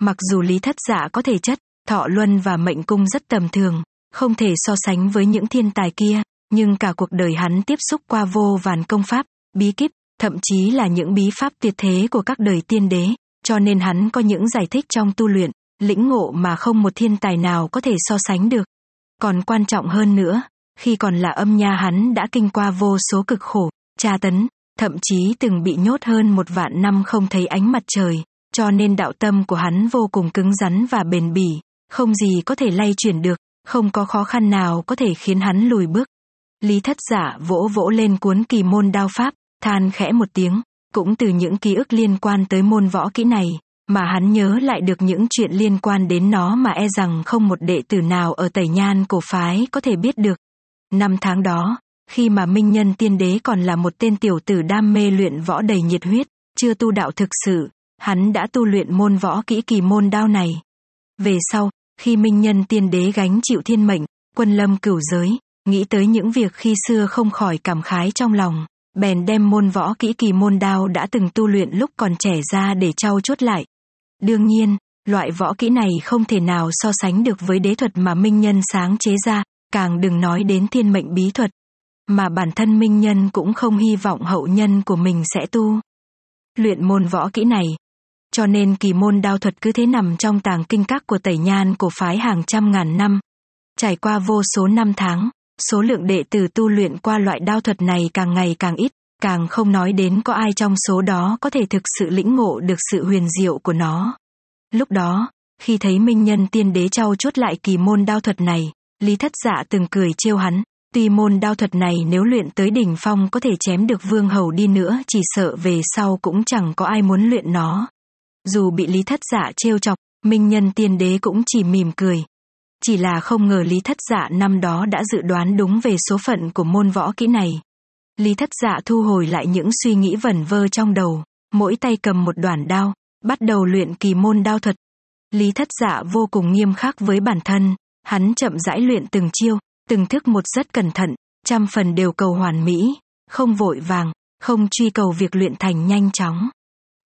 Mặc dù lý thất giả có thể chất, thọ luân và mệnh cung rất tầm thường, không thể so sánh với những thiên tài kia, nhưng cả cuộc đời hắn tiếp xúc qua vô vàn công pháp, bí kíp, thậm chí là những bí pháp tuyệt thế của các đời tiên đế, cho nên hắn có những giải thích trong tu luyện, lĩnh ngộ mà không một thiên tài nào có thể so sánh được. Còn quan trọng hơn nữa, khi còn là âm nha hắn đã kinh qua vô số cực khổ, tra tấn, thậm chí từng bị nhốt hơn một vạn năm không thấy ánh mặt trời, cho nên đạo tâm của hắn vô cùng cứng rắn và bền bỉ, không gì có thể lay chuyển được, không có khó khăn nào có thể khiến hắn lùi bước. Lý thất giả vỗ vỗ lên cuốn kỳ môn đao pháp, than khẽ một tiếng, cũng từ những ký ức liên quan tới môn võ kỹ này, mà hắn nhớ lại được những chuyện liên quan đến nó mà e rằng không một đệ tử nào ở tẩy nhan cổ phái có thể biết được. Năm tháng đó, khi mà Minh Nhân Tiên Đế còn là một tên tiểu tử đam mê luyện võ đầy nhiệt huyết, chưa tu đạo thực sự, hắn đã tu luyện môn võ kỹ kỳ môn đao này. Về sau, khi Minh Nhân Tiên Đế gánh chịu thiên mệnh, quân lâm cửu giới, nghĩ tới những việc khi xưa không khỏi cảm khái trong lòng, bèn đem môn võ kỹ kỳ môn đao đã từng tu luyện lúc còn trẻ ra để trau chuốt lại. Đương nhiên, loại võ kỹ này không thể nào so sánh được với đế thuật mà Minh Nhân sáng chế ra, càng đừng nói đến thiên mệnh bí thuật. Mà bản thân Minh Nhân cũng không hy vọng hậu nhân của mình sẽ tu. Luyện môn võ kỹ này. Cho nên kỳ môn đao thuật cứ thế nằm trong tàng kinh các của tẩy nhan của phái hàng trăm ngàn năm. Trải qua vô số năm tháng, số lượng đệ tử tu luyện qua loại đao thuật này càng ngày càng ít, càng không nói đến có ai trong số đó có thể thực sự lĩnh ngộ được sự huyền diệu của nó. Lúc đó, khi thấy minh nhân tiên đế trao chuốt lại kỳ môn đao thuật này, Lý Thất Dạ từng cười trêu hắn, tuy môn đao thuật này nếu luyện tới đỉnh phong có thể chém được vương hầu đi nữa chỉ sợ về sau cũng chẳng có ai muốn luyện nó. Dù bị Lý Thất Dạ trêu chọc, minh nhân tiên đế cũng chỉ mỉm cười. Chỉ là không ngờ Lý Thất Dạ năm đó đã dự đoán đúng về số phận của môn võ kỹ này. Lý thất dạ thu hồi lại những suy nghĩ vẩn vơ trong đầu, mỗi tay cầm một đoạn đao, bắt đầu luyện kỳ môn đao thuật. Lý thất dạ vô cùng nghiêm khắc với bản thân, hắn chậm rãi luyện từng chiêu, từng thức một rất cẩn thận, trăm phần đều cầu hoàn mỹ, không vội vàng, không truy cầu việc luyện thành nhanh chóng.